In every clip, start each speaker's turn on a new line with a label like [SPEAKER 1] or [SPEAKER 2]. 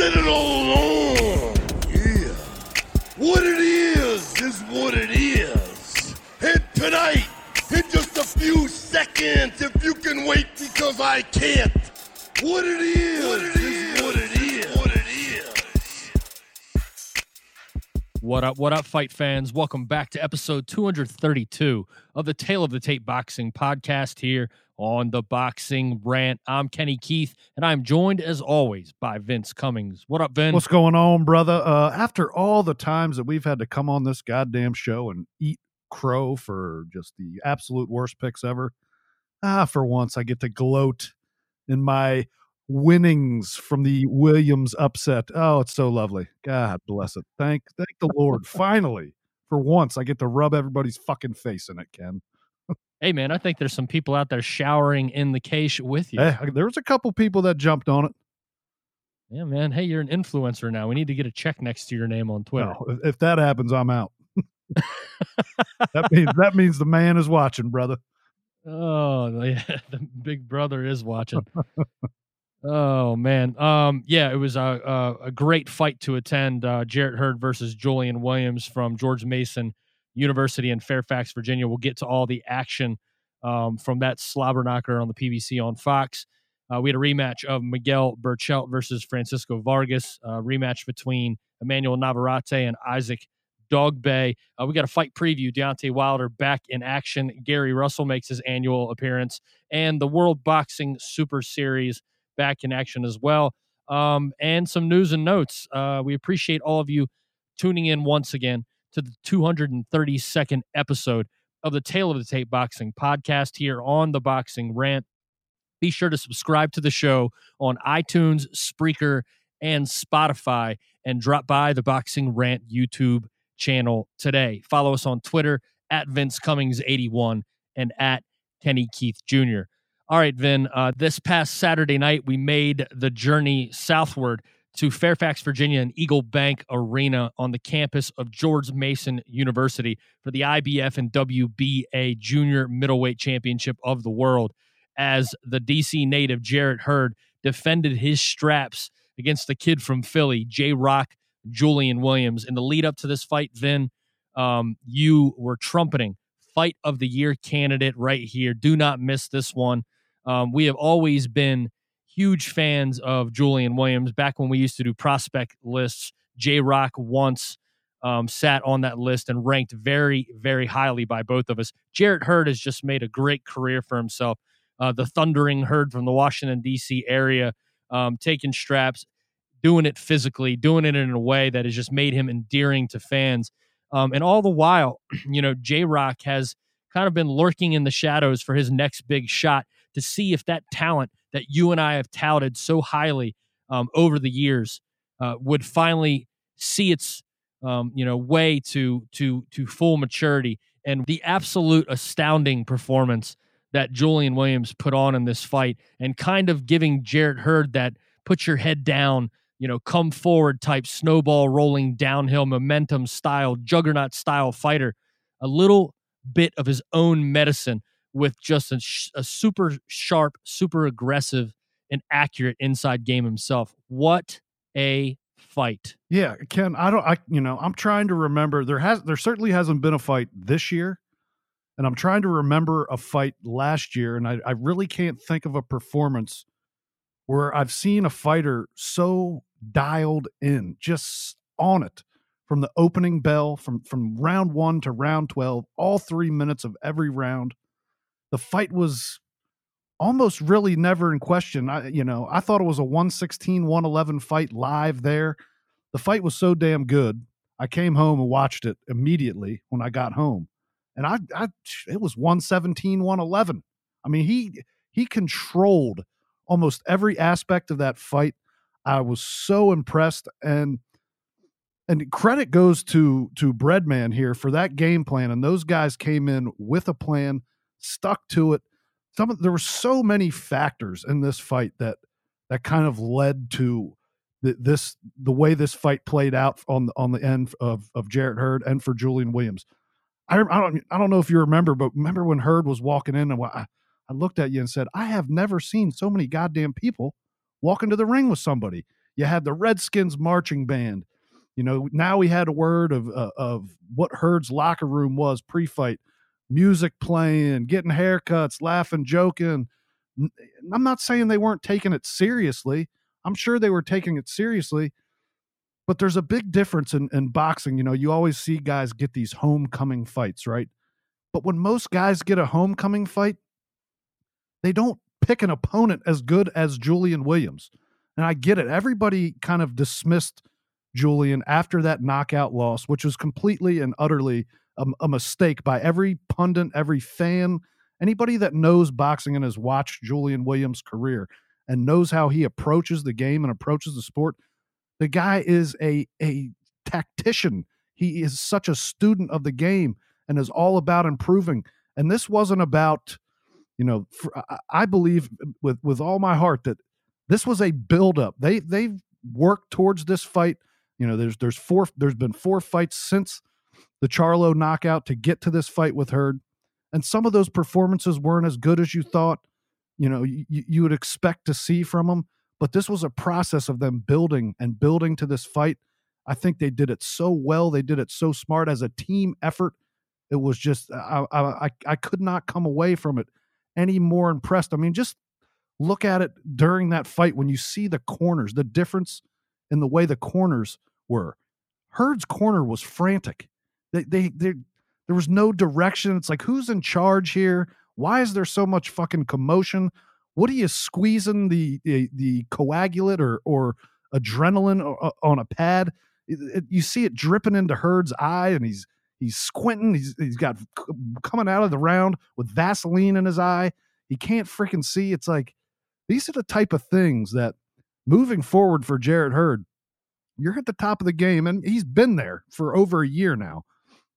[SPEAKER 1] it all. Yeah. What it is is what it is. And tonight, in just a few seconds, if you can wait because I can't. What it is, what it What
[SPEAKER 2] up, what up, fight fans? Welcome back to episode 232 of the Tale of the Tape Boxing podcast here on the Boxing Rant. I'm Kenny Keith, and I'm joined as always by Vince Cummings. What up, Vin?
[SPEAKER 3] What's going on, brother? Uh, after all the times that we've had to come on this goddamn show and eat crow for just the absolute worst picks ever, ah, for once I get to gloat in my winnings from the Williams upset. Oh, it's so lovely. God bless it. Thank, thank the Lord. Finally, for once, I get to rub everybody's fucking face in it, Ken.
[SPEAKER 2] hey, man, I think there's some people out there showering in the cash with you.
[SPEAKER 3] Eh, hey, there was a couple people that jumped on it.
[SPEAKER 2] Yeah, man. Hey, you're an influencer now. We need to get a check next to your name on Twitter.
[SPEAKER 3] No, if- if that happens, I'm out. that means that means the man is watching, brother.
[SPEAKER 2] Oh, yeah, the big brother is watching. Oh man, um, yeah, it was a a, a great fight to attend. Uh, Jarrett Hurd versus Julian Williams from George Mason University in Fairfax, Virginia. We'll get to all the action um, from that slobber knocker on the PBC on Fox. Uh, we had a rematch of Miguel Berchelt versus Francisco Vargas, uh, rematch between Emmanuel Navarrete and Isaac Dogboe. Uh, we got a fight preview. Deontay Wilder back in action. Gary Russell makes his annual appearance, and the World Boxing Super Series back in action as well. Um, and some news and notes. Uh, we appreciate all of you tuning in once again to the 232nd episode of the Tale of the Tape Boxing podcast here on the Boxing Rant. Be sure to subscribe to the show on iTunes, Spreaker, and Spotify, and drop by the Boxing Rant YouTube channel today. Follow us on Twitter at Vince Cummings81 and at Kenny Keith Jr. All right, Vin, uh, this past Saturday night, we made the journey southward to Fairfax, Virginia, and EagleBank Arena on the campus of George Mason University for the IBF and WBA Junior Middleweight Championship of the World as the DC native Jarrett Hurd defended his straps against the kid from Philly, J Rock Julian Williams. In the lead up to this fight, Vin, um, you were trumpeting fight of the year candidate right here. Do not miss this one. Um, we have always been huge fans of Julian Williams. Back when we used to do prospect lists, J Rock once um, sat on that list and ranked very, very highly by both of us. Jarrett Hurd has just made a great career for himself. Uh, the thundering herd from the Washington, D.C. area, um, taking straps, doing it physically, doing it in a way that has just made him endearing to fans. Um, and all the while, you know, J Rock has kind of been lurking in the shadows for his next big shot to see if that talent that you and I have touted so highly um, over the years uh, would finally see its um, you know way to to to full maturity and the absolute astounding performance that Julian Williams put on in this fight and kind of giving Jarrett Hurd that put your head down you know, come forward type snowball rolling downhill momentum style, juggernaut style fighter, a little bit of his own medicine with just a, sh- a, super sharp, super aggressive, and accurate inside game himself. What a fight!
[SPEAKER 3] Yeah, Ken, I don't, I you know, I'm trying to remember. There has, there certainly hasn't been a fight this year, and I'm trying to remember a fight last year, and I, I really can't think of a performance where I've seen a fighter so dialed in, just on it from the opening bell, from from round one to round twelve, all three minutes of every round. The fight was almost really never in question. I, you know, I thought it was a 116, 111 fight live there. The fight was so damn good. I came home and watched it immediately when I got home. And I, I it was 117, 111. I mean, he he controlled almost every aspect of that fight. I was so impressed and and credit goes to to Breadman here for that game plan and those guys came in with a plan, stuck to it. Some of, there were so many factors in this fight that that kind of led to the, this the way this fight played out on the on the end of of Jarrett Hurd and for Julian Williams. I, I don't I don't know if you remember, but remember when Hurd was walking in and I, I looked at you and said, I have never seen so many goddamn people walk into the ring with somebody. You had the Redskins marching band. You know, now we had a word of uh, of what Hurd's locker room was pre-fight, music playing, getting haircuts, laughing, joking. I'm not saying they weren't taking it seriously. I'm sure they were taking it seriously, but there's a big difference in, in boxing. You know, you always see guys get these homecoming fights, right? But when most guys get a homecoming fight, they don't pick an opponent as good as Julian Williams. And I get it. Everybody kind of dismissed Julian after that knockout loss, which was completely and utterly a, a, mistake by every pundit, every fan, anybody that knows boxing and has watched Julian Williams' career and knows how he approaches the game and approaches the sport. The guy is a a tactician. He is such a student of the game and is all about improving. And this wasn't about, you know, for, I believe with with all my heart that this was a buildup. They they've worked towards this fight. You know, there's there's four there's been four fights since the Charlo knockout to get to this fight with Hurd, and some of those performances weren't as good as you thought. You know, you, you would expect to see from them, but this was a process of them building and building to this fight. I think they did it so well. They did it so smart as a team effort. It was just uh, I I I could not come away from it any more impressed. I mean, just look at it during that fight when you see the corners, the difference in the way the corners were. Hurd's corner was frantic. They, they, they, there was no direction. It's like, who's in charge here? Why is there so much fucking commotion? What are you squeezing the the, the coagulant or or adrenaline on a pad? It, it, you see it dripping into Hurd's eye, and he's he's squinting. He's he's got coming out of the round with Vaseline in his eye. He can't freaking see. It's like these are the type of things that moving forward for Jarrett Hurd, you're at the top of the game, and he's been there for over a year now,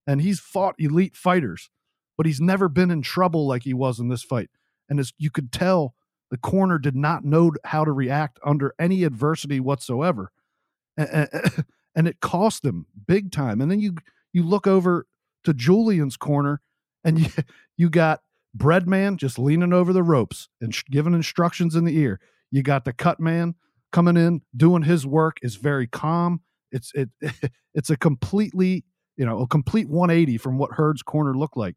[SPEAKER 3] and he's fought elite fighters, but he's never been in trouble like he was in this fight. And as you could tell, the corner did not know how to react under any adversity whatsoever, and, it cost them big time. And then you you look over to Julian's corner, and you you got Breadman just leaning over the ropes and sh- giving instructions in the ear. You got the cut man coming in, doing his work is very calm. It's it it's a completely, you know, a complete 180 from what Hurd's corner looked like.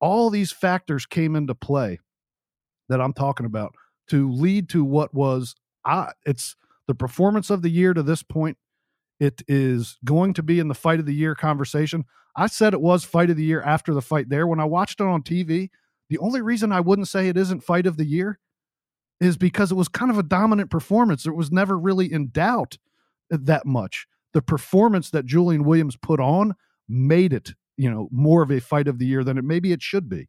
[SPEAKER 3] All these factors came into play that I'm talking about to lead to what was I it's the performance of the year to this point. It is going to be in the fight of the year conversation. I said it was fight of the year after the fight there. When I watched it on TV, the only reason I wouldn't say it isn't fight of the year is because it was kind of a dominant performance. It was never really in doubt uh, that much. The performance that Julian Williams put on made it, you know, more of a fight of the year than it maybe it should be.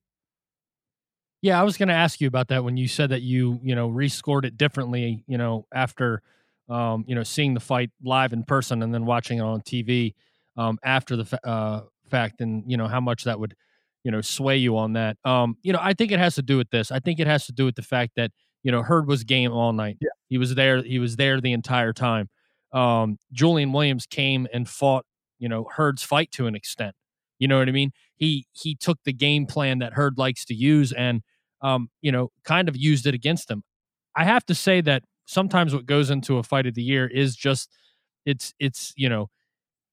[SPEAKER 2] Yeah, I was going to ask you about that when you said that you, you know, rescored it differently, you know, after um, you know, seeing the fight live in person and then watching it on TV um, after the fa- uh, fact and, you know, how much that would you know sway you on that. Um, you know, I think it has to do with this. I think it has to do with the fact that you know Hurd was game all night.
[SPEAKER 3] Yeah.
[SPEAKER 2] He was there. He was there the entire time. Um, Julian Williams came and fought you know Hurd's fight to an extent. You know what I mean? He he took the game plan that Hurd likes to use and um, you know kind of used it against him. I have to say that sometimes what goes into a fight of the year is just it's it's you know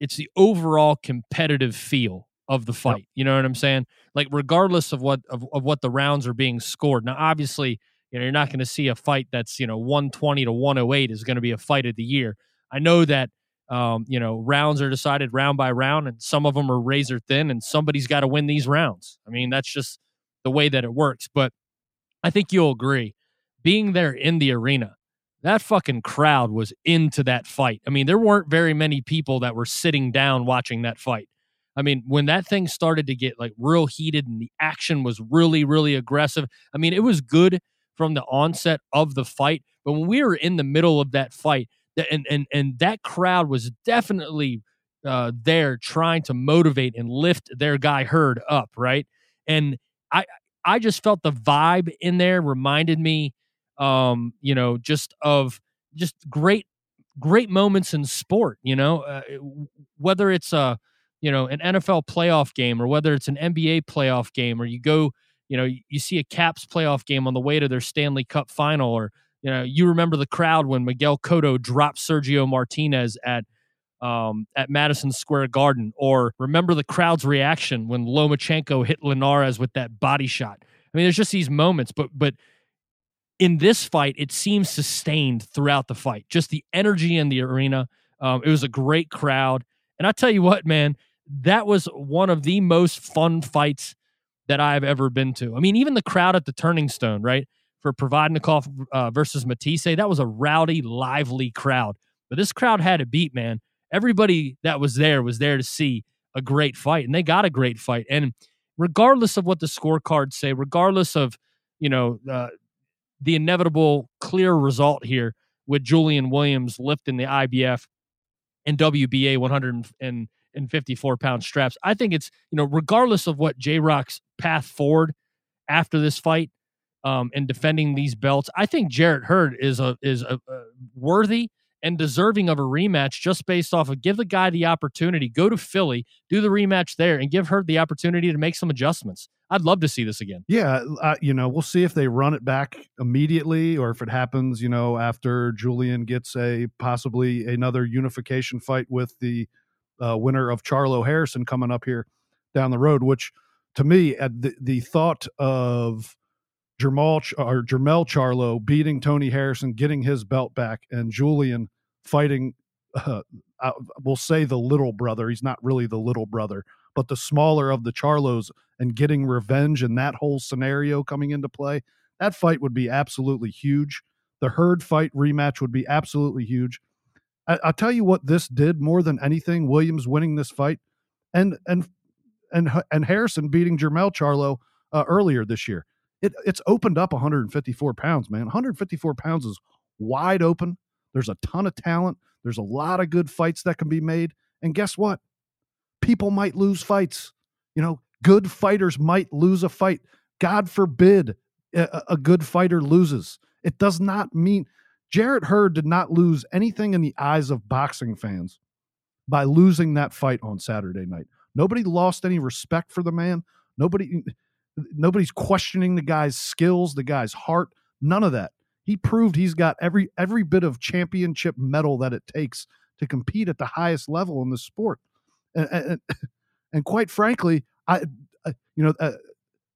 [SPEAKER 2] it's the overall competitive feel of the fight. Yep. You know what I'm saying? Like regardless of what of, of what the rounds are being scored. Now, obviously, you know, you're not going to see a fight that's, you know, 120 to 108 is going to be a fight of the year. I know that um, you know, rounds are decided round by round and some of them are razor thin and somebody's got to win these rounds. I mean, that's just the way that it works, but I think you'll agree being there in the arena that fucking crowd was into that fight. I mean, there weren't very many people that were sitting down watching that fight. I mean, when that thing started to get like real heated and the action was really, really aggressive, I mean, it was good from the onset of the fight. But when we were in the middle of that fight, and and and that crowd was definitely uh, there trying to motivate and lift their guy Hurd up, right? And I I just felt the vibe in there reminded me, um, you know, just of just great great moments in sport. You know, uh, whether it's a you know an NFL playoff game or whether it's an NBA playoff game or you go you know you see a Caps playoff game on the way to their Stanley Cup final or You know, you remember the crowd when Miguel Cotto dropped Sergio Martinez at um, at Madison Square Garden, or remember the crowd's reaction when Lomachenko hit Linares with that body shot. I mean, there's just these moments, but but in this fight, it seems sustained throughout the fight. Just the energy in the arena. Um, it was a great crowd, and I tell you what, man, that was one of the most fun fights that I've ever been to. I mean, even the crowd at the Turning Stone, right, for Provodnikov uh, versus Matthysse. that was a rowdy, lively crowd. But this crowd had a beat, man. Everybody that was there was there to see a great fight, and they got a great fight. And regardless of what the scorecards say, regardless of you know uh, the inevitable clear result here with Julian Williams lifting the IBF and WBA 154 pound straps. I think it's, you know, regardless of what J Rock's path forward after this fight um, and defending these belts, I think Jarrett Hurd is a is a, a worthy and deserving of a rematch just based off of give the guy the opportunity, go to Philly, do the rematch there, and give Hurd the opportunity to make some adjustments. I'd love to see this again.
[SPEAKER 3] Yeah, uh, you know, we'll see if they run it back immediately or if it happens, you know, after Julian gets a possibly another unification fight with the uh, winner of Charlo Harrison coming up here down the road. Which, to me, at the the thought of Jermall or Jermell Charlo beating Tony Harrison, getting his belt back, and Julian fighting, uh, we'll say the little brother. He's not really the little brother but the smaller of the Charlos and getting revenge and that whole scenario coming into play, that fight would be absolutely huge. The Hurd fight rematch would be absolutely huge. I, will tell you what this did more than anything: Williams winning this fight, and and and and Harrison beating Jermell Charlo uh, earlier this year. It it's opened up 154 pounds, man. 154 pounds is wide open. There's a ton of talent. There's a lot of good fights that can be made. And guess what? people might lose fights. You know, good fighters might lose a fight. God forbid a, a good fighter loses. It does not mean Jarrett Hurd did not lose anything in the eyes of boxing fans by losing that fight on Saturday night. Nobody lost any respect for the man. Nobody nobody's questioning the guy's skills, the guy's heart, none of that. He proved he's got every every bit of championship mettle that it takes to compete at the highest level in the sport and, and, and quite frankly, I, I you know, uh,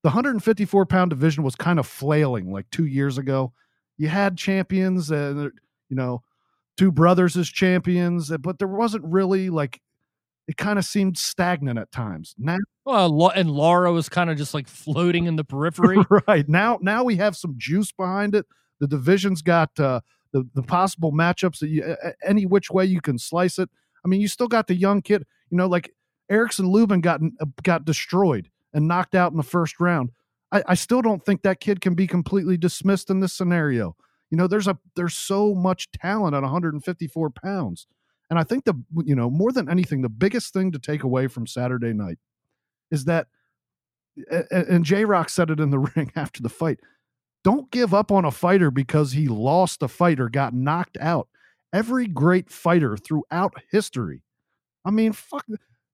[SPEAKER 3] the 154 pound division was kind of flailing like two years ago. You had champions, and you know, two brothers as champions, uh, but there wasn't really like it kind of seemed stagnant at times. Now,
[SPEAKER 2] well, and Lara was kind of just like floating in the periphery.
[SPEAKER 3] right now, now we have some juice behind it. The division's got uh, the the possible matchups that you any which way you can slice it. I mean, you still got the young kid. You know, like Erickson Lubin got uh, got destroyed and knocked out in the first round. I, I still don't think that kid can be completely dismissed in this scenario. You know, there's a there's so much talent at 154 pounds, and I think the you know more than anything, the biggest thing to take away from Saturday night is that, and J Rock said it in the ring after the fight. Don't give up on a fighter because he lost a fight or got knocked out. Every great fighter throughout history I mean, fuck.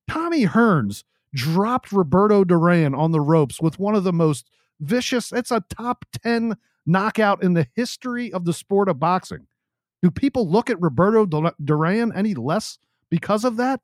[SPEAKER 3] Tommy Hearns dropped Roberto Duran on the ropes with one of the most vicious, it's a top 10 knockout in the history of the sport of boxing. Do people look at Roberto Duran any less because of that?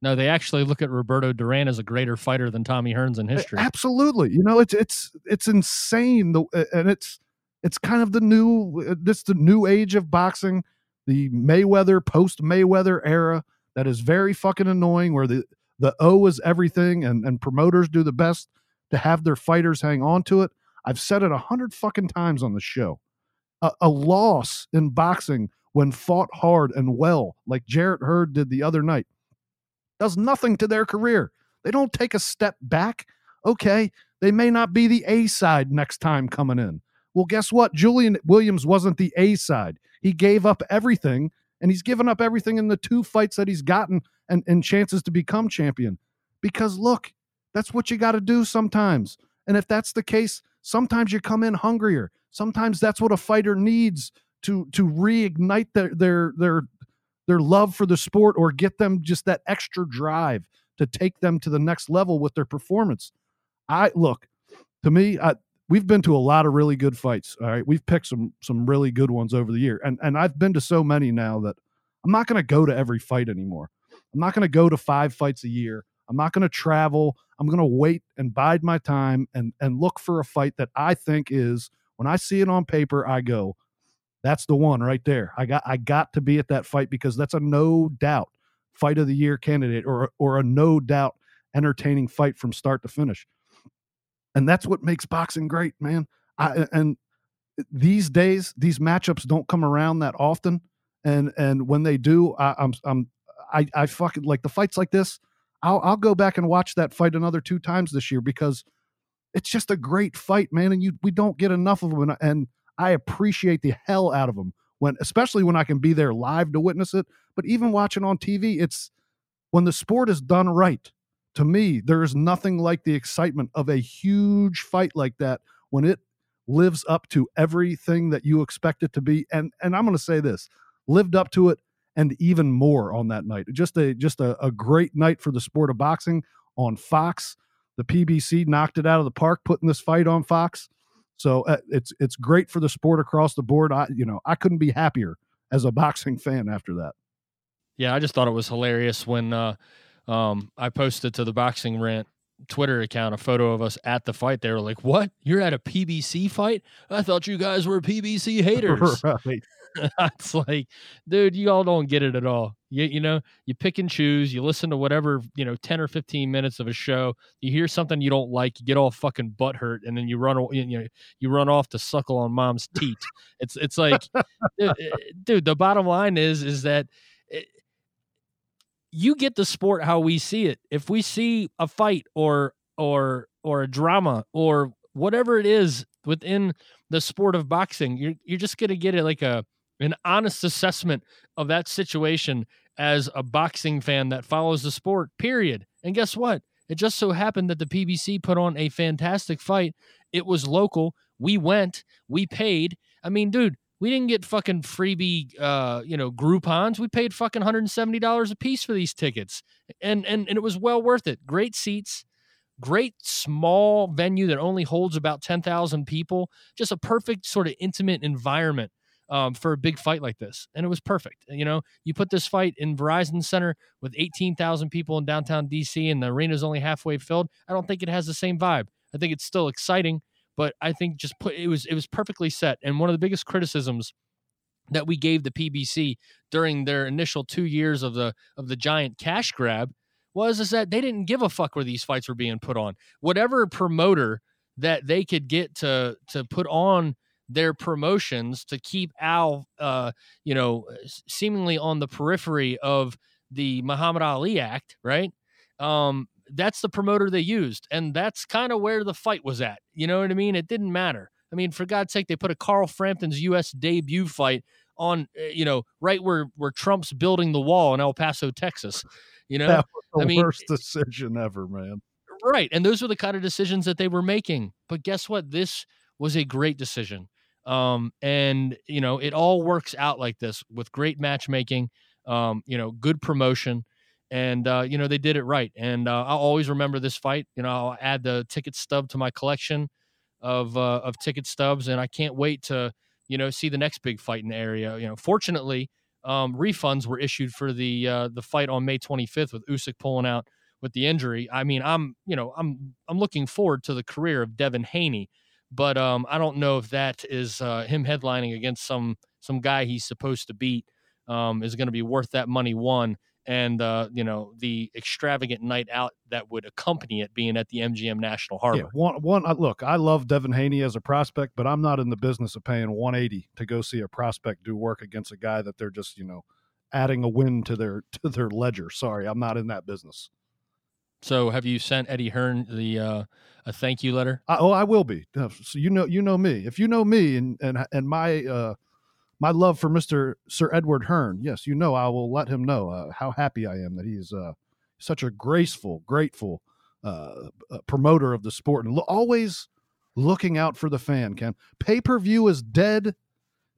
[SPEAKER 2] No, they actually look at Roberto Duran as a greater fighter than Tommy Hearns in history.
[SPEAKER 3] Absolutely. You know, it's it's it's insane the and it's it's kind of the new uh, this the new age of boxing, the Mayweather post Mayweather era that is very fucking annoying where the the O is everything and, and promoters do the best to have their fighters hang on to it. I've said it a hundred fucking times on the show. A, a, loss in boxing when fought hard and well, like Jarrett Hurd did the other night, does nothing to their career. They don't take a step back. Okay, they may not be the A side next time coming in. Well, guess what? Julian Williams wasn't the A side. He gave up everything and he's given up everything in the two fights that he's gotten and, and chances to become champion. Because look, that's what you got to do sometimes. And if that's the case, sometimes you come in hungrier. Sometimes that's what a fighter needs to to reignite their their their their love for the sport or get them just that extra drive to take them to the next level with their performance. I look to me, I, we've been to a lot of really good fights. All right, we've picked some some really good ones over the year, and and I've been to so many now that I'm not going to go to every fight anymore. I'm not going to go to five fights a year. I'm not going to travel. I'm going to wait and bide my time and and look for a fight that I think is when I see it on paper, I go, that's the one right there. I got I got to be at that fight because that's a no doubt fight of the year candidate or or a no doubt entertaining fight from start to finish. And that's what makes boxing great, man. I, and these days, these matchups don't come around that often. And and when they do, I, I'm I'm I I fucking like the fights like this. I'll I'll go back and watch that fight another two times this year because it's just a great fight, man. And you we don't get enough of them, and, and I appreciate the hell out of them when, especially when I can be there live to witness it. But even watching on TV, it's when the sport is done right. To me, there is nothing like the excitement of a huge fight like that when it lives up to everything that you expect it to be. And and I'm going to say this, lived up to it and even more on that night. Just a just a, a great night for the sport of boxing on Fox. The PBC knocked it out of the park, putting this fight on Fox. So uh, it's it's great for the sport across the board. I you know I couldn't be happier as a boxing fan after that.
[SPEAKER 2] Yeah, I just thought it was hilarious when uh, um, I posted to the boxing rant Twitter account a photo of us at the fight. They were like, "What? You're at a PBC fight? I thought you guys were PBC haters." right. it's like, dude, you all don't get it at all. You you know, you pick and choose. You listen to whatever you know, ten or fifteen minutes of a show. You hear something you don't like, you get all fucking butt hurt, and then you run you know you run off to suckle on mom's teat. it's it's like, dude, eh, dude, The bottom line is is that. It, you get the sport how we see it. If we see a fight or or or a drama or whatever it is within the sport of boxing, you're you're just gonna get it like a an honest assessment of that situation as a boxing fan that follows the sport, period. And guess what? It just so happened that the PBC put on a fantastic fight. It was local. We went, we paid. I mean, dude, we didn't get fucking freebie uh, you know, Groupons. We paid fucking $170 a piece for these tickets. And and and it was well worth it. Great seats, great small venue that only holds about 10,000 people. Just a perfect sort of intimate environment um, for a big fight like this, and it was perfect. You know, you put this fight in Verizon Center with 18,000 people in downtown DC, and the arena is only halfway filled. I don't think it has the same vibe. I think it's still exciting, but I think just put it was it was perfectly set. And one of the biggest criticisms that we gave the PBC during their initial two years of the of the giant cash grab was is that they didn't give a fuck where these fights were being put on. Whatever promoter that they could get to to put on their promotions to keep Al, uh, you know, seemingly on the periphery of the Muhammad Ali Act, right? Um, that's the promoter they used, and that's kind of where the fight was at. You know what I mean? It didn't matter. I mean, for God's sake, they put a Carl Frampton's U.S. debut fight on, uh, you know, right where where Trump's building the wall in El Paso, Texas. You know,
[SPEAKER 3] that was the I mean, worst decision ever, man.
[SPEAKER 2] Right, and those were the kind of decisions that they were making. But guess what? This was a great decision. Um, and you know, it all works out like this with great matchmaking, um, you know, good promotion, and uh, you know they did it right. And uh, I'll always remember this fight. You know, I'll add the ticket stub to my collection of uh, of ticket stubs, and I can't wait to you know see the next big fight in the area. You know, fortunately, um, refunds were issued for the uh, the fight on May 25th with Usyk pulling out with the injury. I mean, I'm you know I'm I'm looking forward to the career of Devin Haney but um, I don't know if that is uh, him headlining against some some guy he's supposed to beat um, is going to be worth that money. One and uh, you know the extravagant night out that would accompany it being at the MGM National Harbor. Yeah,
[SPEAKER 3] one, one. Uh, look, I love Devin Haney as a prospect, but I'm not in the business of paying 180 to go see a prospect do work against a guy that they're just you know adding a win to their to their ledger. Sorry, I'm not in that business.
[SPEAKER 2] So, have you sent Eddie Hearn the uh, a thank you letter?
[SPEAKER 3] I, oh, I will be. So you know, you know me. If you know me and and and my uh, my love for Mister Sir Edward Hearn, yes, you know, I will let him know uh, how happy I am that he is uh, such a graceful, grateful uh, uh, promoter of the sport and lo- always looking out for the fan. Ken, pay per view is dead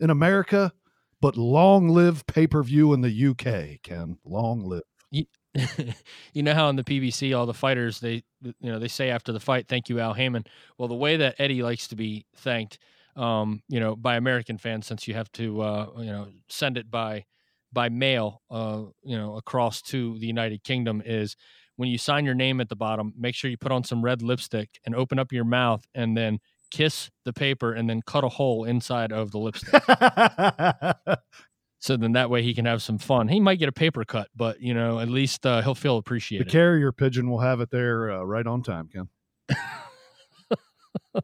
[SPEAKER 3] in America, but long live pay per view in the UK. Ken, long live.
[SPEAKER 2] you know how in the PBC all the fighters they you know they say after the fight thank you Al Haymon. Well, the way that Eddie likes to be thanked, um, you know, by American fans since you have to uh, you know send it by by mail, uh, you know, across to the United Kingdom is when you sign your name at the bottom, make sure you put on some red lipstick and open up your mouth and then kiss the paper and then cut a hole inside of the lipstick. so then that way he can have some fun. He might get a paper cut, but you know, at least uh, he'll feel appreciated.
[SPEAKER 3] The carrier pigeon will have it there uh, right on time, Ken.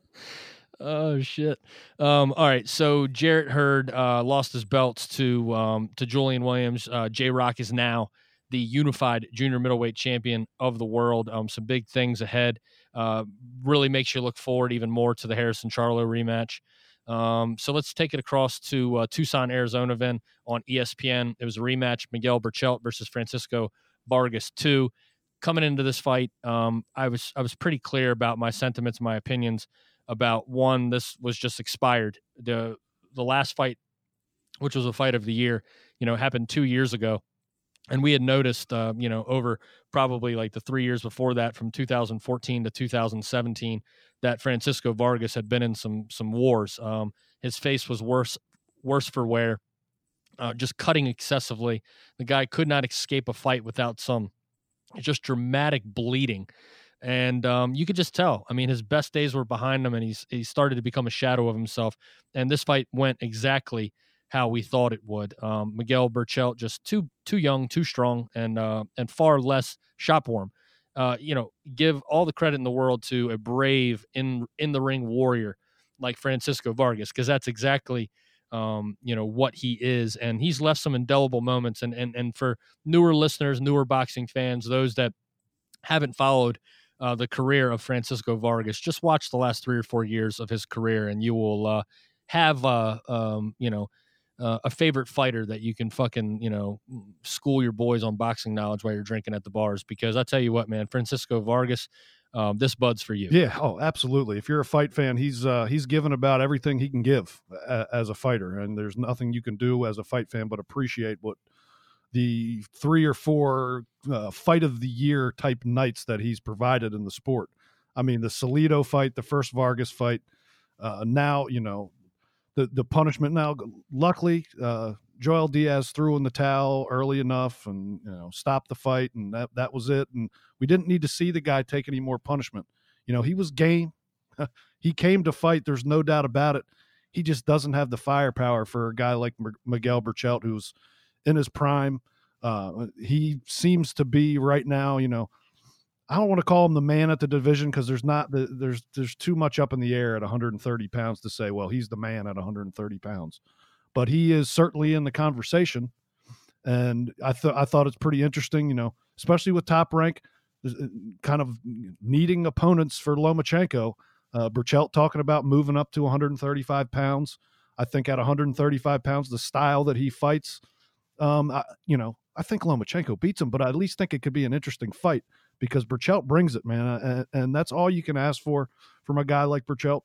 [SPEAKER 2] oh shit. Um, all right. So Jarrett Hurd uh, lost his belts to um, to Julian Williams. Uh, J Rock is now the unified junior middleweight champion of the world. Um, some big things ahead. Uh, really makes you look forward even more to the Harrison Charlo rematch. Um, so let's take it across to uh, Tucson, Arizona, then on ESPN. It was a rematch: Miguel Berchelt versus Francisco Vargas. Two coming into this fight, um, I was I was pretty clear about my sentiments, my opinions about one. This was just expired. the The last fight, which was a fight of the year, you know, happened two years ago and we had noticed uh, you know over probably like the three years before that from 2014 to 2017 that francisco vargas had been in some some wars um, his face was worse worse for wear uh, just cutting excessively the guy could not escape a fight without some just dramatic bleeding and um, you could just tell. I mean, his best days were behind him, and he's he started to become a shadow of himself. And this fight went exactly how we thought it would. Um, Miguel Berchelt just too too young, too strong, and uh, and far less shop warm. Uh, you know, give all the credit in the world to a brave in in the ring warrior like Francisco Vargas because that's exactly um, you know what he is, and he's left some indelible moments. And and and for newer listeners, newer boxing fans, those that haven't followed uh, the career of Francisco Vargas, just watch the last three or four years of his career, and you will uh, have uh, um, you know uh, a favorite fighter that you can fucking you know school your boys on boxing knowledge while you're drinking at the bars because I tell you what man Francisco Vargas um, this bud's for you.
[SPEAKER 3] Yeah oh absolutely. If you're a fight fan he's uh, he's given about everything he can give a, as a fighter and there's nothing you can do as a fight fan but appreciate what the three or four uh, fight of the year type nights that he's provided in the sport. I mean the Salido fight the first Vargas fight uh, now you know the the punishment. Now, luckily, uh, Joel Diaz threw in the towel early enough and you know stopped the fight, and that that was it. And we didn't need to see the guy take any more punishment. You know, he was game. he came to fight. There's no doubt about it. He just doesn't have the firepower for a guy like Miguel Berchelt, who's in his prime. Uh, he seems to be right now, you know, I don't want to call him the man at the division because there's not the, there's there's too much up in the air at 130 pounds to say well he's the man at 130 pounds, but he is certainly in the conversation, and I thought I thought it's pretty interesting, you know, especially with top rank, uh, kind of needing opponents for Lomachenko. Uh, Berchelt talking about moving up to 135 pounds. I think at 135 pounds, the style that he fights, um, I, you know, I think Lomachenko beats him, but I at least think it could be an interesting fight because Berchelt brings it, man, and, and, that's all you can ask for from a guy like Berchelt.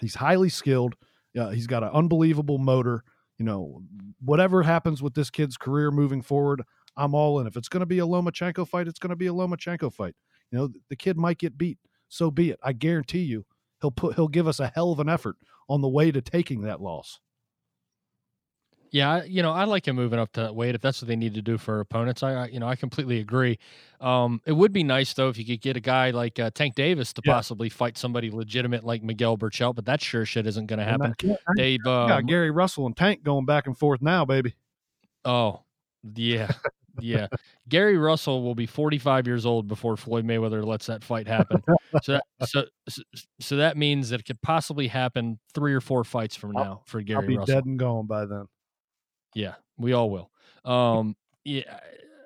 [SPEAKER 3] He's highly skilled. Uh, he's got an unbelievable motor. You know, whatever happens with this kid's career moving forward, I'm all in. If it's going to be a Lomachenko fight, it's going to be a Lomachenko fight. You know, the kid might get beat. So be it. I guarantee you, he'll put he'll give us a hell of an effort on the way to taking that loss.
[SPEAKER 2] Yeah, you know, I like him moving up to that weight if that's what they need to do for opponents. I, you know, I completely agree. Um, it would be nice though if you could get a guy like uh, Tank Davis to yeah. possibly fight somebody legitimate like Miguel Berchelt, but that sure shit isn't going to happen. Dave, um,
[SPEAKER 3] got Gary Russell and Tank going back and forth now, baby.
[SPEAKER 2] Oh, yeah, yeah. Gary Russell will be 45 years old before Floyd Mayweather lets that fight happen. so, that, so, so, so that means that it could possibly happen three or four fights from now
[SPEAKER 3] I'll,
[SPEAKER 2] for Gary
[SPEAKER 3] I'll be
[SPEAKER 2] Russell.
[SPEAKER 3] dead and gone by then.
[SPEAKER 2] Yeah, we all will. Um, yeah,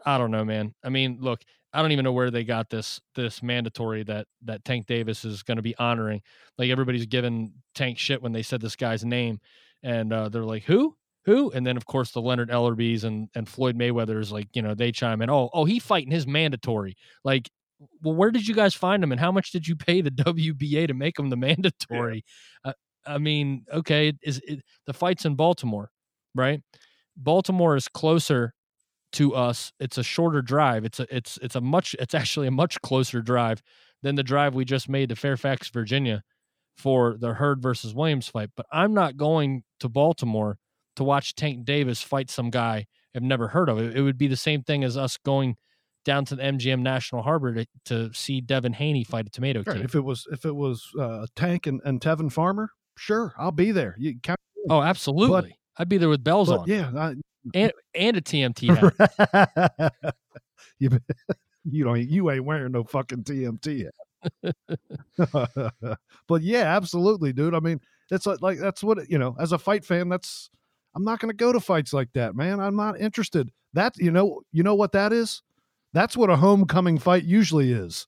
[SPEAKER 2] I don't know, man. I mean, look, I don't even know where they got this this mandatory that that Tank Davis is going to be honoring. Like everybody's giving Tank shit when they said this guy's name, and uh, they're like, "Who? Who?" And then of course the Leonard Ellerbes and and Floyd Mayweather's like, you know, they chime in, "Oh, oh, he fighting his mandatory." Like, well, where did you guys find him, and how much did you pay the WBA to make him the mandatory? Yeah. Uh, I mean, okay, is it, the fight's in Baltimore, right? Baltimore is closer to us. It's a shorter drive. It's a it's it's a much it's actually a much closer drive than the drive we just made to Fairfax, Virginia for the Hurd versus Williams fight. But I'm not going to Baltimore to watch Tank Davis fight some guy I've never heard of. It, it would be the same thing as us going down to the MGM National Harbor to, to see Devin Haney fight a tomato team.
[SPEAKER 3] If it was if it was uh, Tank and, and Tevin Farmer, sure, I'll be there. You count,
[SPEAKER 2] Oh, absolutely. I'd be there with bells
[SPEAKER 3] but
[SPEAKER 2] on
[SPEAKER 3] yeah, I,
[SPEAKER 2] and and a TMT hat.
[SPEAKER 3] you you don't you ain't wearing no fucking TMT hat. but yeah, absolutely, dude. I mean, it's like, like that's what you know. As a fight fan, that's I'm not going to go to fights like that, man. I'm not interested. That you know, you know what that is. That's what a homecoming fight usually is.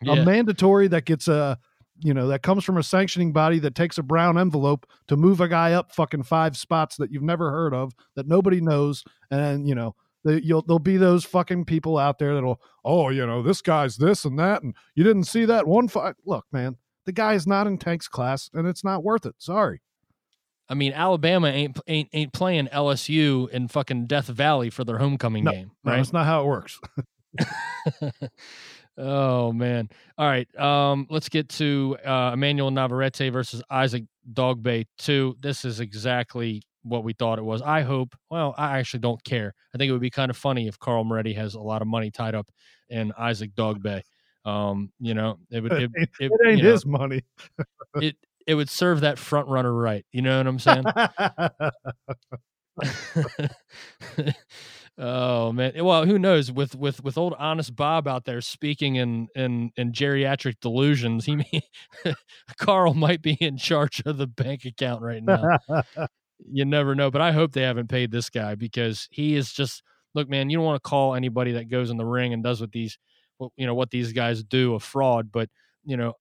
[SPEAKER 2] Yeah.
[SPEAKER 3] A mandatory that gets a you know that comes from a sanctioning body that takes a brown envelope to move a guy up fucking five spots that you've never heard of that nobody knows and you know they, you'll, there'll be those fucking people out there that'll oh you know this guy's this and that and you didn't see that one fight look man the guy is not in tank's class and it's not worth it. Sorry.
[SPEAKER 2] I mean, Alabama ain't ain't ain't playing LSU in fucking Death Valley for their homecoming game,
[SPEAKER 3] no,
[SPEAKER 2] right?
[SPEAKER 3] that's not how it works
[SPEAKER 2] oh man. All right. Um, let's get to uh Emmanuel Navarrete versus Isaac Dogbay 2. This is exactly what we thought it was. I hope. Well, I actually don't care. I think it would be kind of funny if Carl Moretti has a lot of money tied up in Isaac Dogbay. Um, you know, it would it, it,
[SPEAKER 3] it ain't
[SPEAKER 2] you know,
[SPEAKER 3] his money
[SPEAKER 2] it it would serve that front runner right. You know what I'm saying? oh man. Eh, well who knows? With with with old honest bob out there speaking in in in geriatric delusions he may, carl might be in charge of the bank account right now. You never know but i hope they haven't paid this guy because he is just look man you don't want to call anybody that goes in the ring and does what these what you know what these guys do a fraud but you know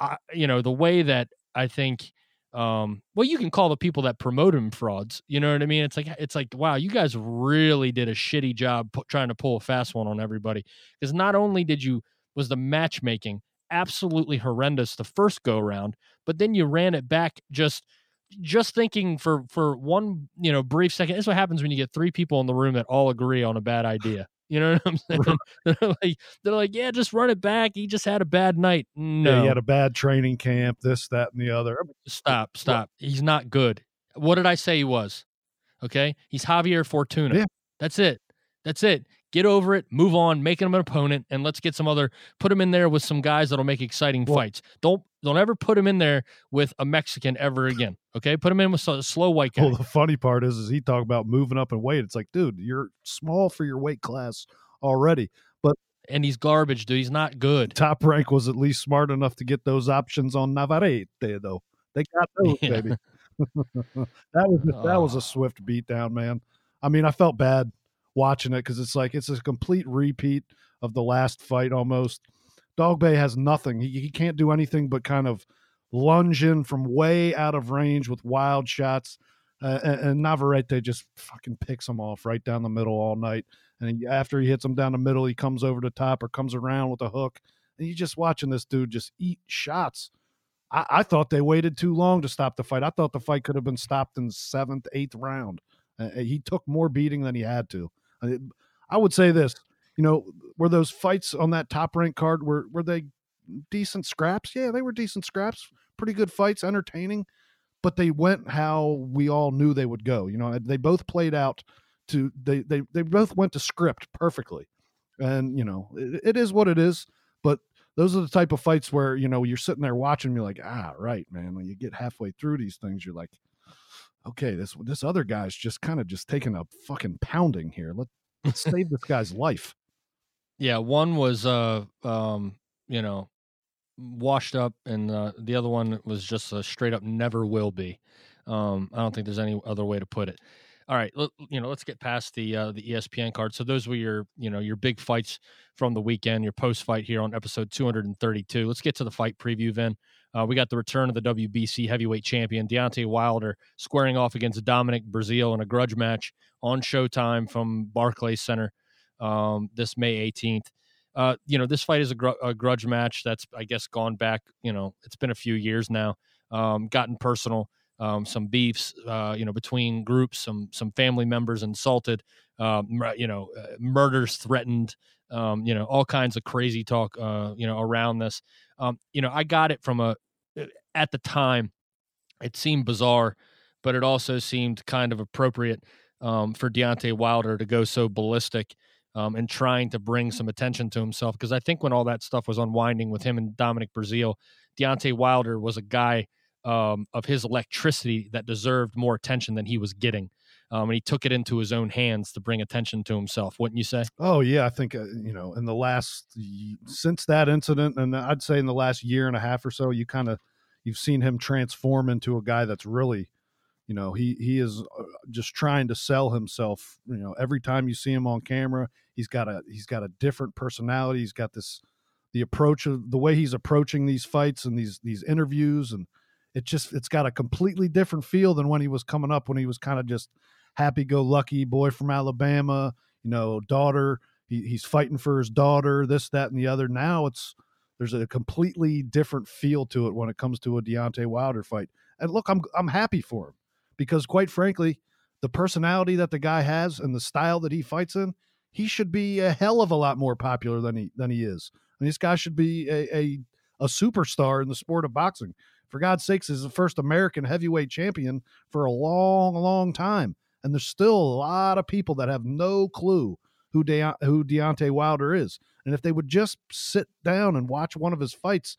[SPEAKER 2] I, you know the way that i think um well you can call the people that promote him frauds you know what i mean? It's like it's like wow you guys really did a shitty job trying to pull a fast one on everybody. Because not only did you was the matchmaking absolutely horrendous the first go around but then you ran it back just just thinking for for one you know brief second. This is what happens when you get three people in the room that all agree on a bad idea you know what i'm saying they're like they're like yeah just run it back he just had a bad night no
[SPEAKER 3] yeah, he had a bad training camp this that and the other
[SPEAKER 2] Stop, stop. He's not good. What did I say he was? Okay. He's Javier Fortuna.
[SPEAKER 3] Yeah.
[SPEAKER 2] That's it. That's it. Get over it. Move on. Make him an opponent, and let's get some other. Put him in there with some guys that'll make exciting
[SPEAKER 3] Well-
[SPEAKER 2] fights. Don't don't ever put him in there with a Mexican ever again. Okay. Put him in with a slow white guy.
[SPEAKER 3] Well, the funny part is, is he talked about moving up in weight. It's like, dude, you're small for your weight class already.
[SPEAKER 2] But and he's garbage, dude. He's not good.
[SPEAKER 3] Top rank was at least smart enough to get those options on Navarrete, though. They got those,
[SPEAKER 2] Yeah.
[SPEAKER 3] baby. that was that was a swift beatdown, man. I mean, I felt bad watching it because it's like it's a complete repeat of the last fight almost. Dogboe has nothing. He, he can't do anything but kind of lunge in from way out of range with wild shots. Uh, and, and Navarrete just fucking picks him off right down the middle all night. And he, after he hits him down the middle, he comes over the top or comes around with a hook. And you're just watching this dude just eat shots. I, I thought they waited too long to stop the fight. I thought the fight could have been stopped in seventh, eighth round. Uh, he took more beating than he had to. I, I would say this, you know, were those fights on that top rank card were were they decent scraps? Yeah, they were decent scraps. Pretty good fights, entertaining, but they went how we all knew they would go. You know, they both played out to they they they both went to script perfectly. And, you know, it, it is what it is, but those are the type of fights where, you know, you're sitting there watching you're like, "Ah, right, man." When you get halfway through these things, you're like, "Okay, this this other guy's just kind of just taking a fucking pounding here. Let, let's save this guy's life."
[SPEAKER 2] Yeah, one was uh um, you know, washed up and uh, the other one was just a straight up never will be. Um I don't think there's any other way to put it. All right, let, you know, let's get past the uh, the ESPN card. So those were your, you know, your big fights from the weekend, your post fight here on episode 232. Let's get to the fight preview, Then Uh, we got the return of the WBC heavyweight champion Deontay Wilder squaring off against Dominic Breazeale in a grudge match on Showtime from Barclays Center um, this May 18th. Uh, you know, this fight is a, gr- a grudge match that's, I guess, gone back. You know, it's been a few years now. Um, gotten personal, um, some beefs, uh, you know, between groups, some some family members insulted. um, you know, uh, murders threatened, um, you know, all kinds of crazy talk, uh, you know, around this. Um, you know, I got it from a uh, at the time, it seemed bizarre, but it also seemed kind of appropriate um, for Deontay Wilder to go so ballistic um, and trying to bring some attention to himself. Because I think when all that stuff was unwinding with him and Dominic Breazeale, Deontay Wilder was a guy um, of his electricity that deserved more attention than he was getting. Um, and he took it into his own hands to bring attention to himself, wouldn't you say?
[SPEAKER 3] Oh yeah, I think uh, you know in the last since that incident, and I'd say in the last year and a half or so, you kind of you've seen him transform into a guy that's really, you know, he he is uh, just trying to sell himself. You know, every time you see him on camera, he's got a he's got a different personality. He's got this the approach of the way he's approaching these fights and these these interviews and it just it's got a completely different feel than when he was coming up when he was kind of just happy go lucky boy from Alabama, you know, daughter. He, he's fighting for his daughter, this, that, and the other. Now it's there's a completely different feel to it when it comes to a Deontay Wilder fight. And look, I'm I'm happy for him because quite frankly, the personality that the guy has and the style that he fights in, he should be a hell of a lot more popular than he than he is. I mean, this guy should be a, a, a superstar in the sport of boxing. For God's sakes, is the first American heavyweight champion for a long, long time. And there's still a lot of people that have no clue who, De- who Deontay Wilder is. And if they would just sit down and watch one of his fights,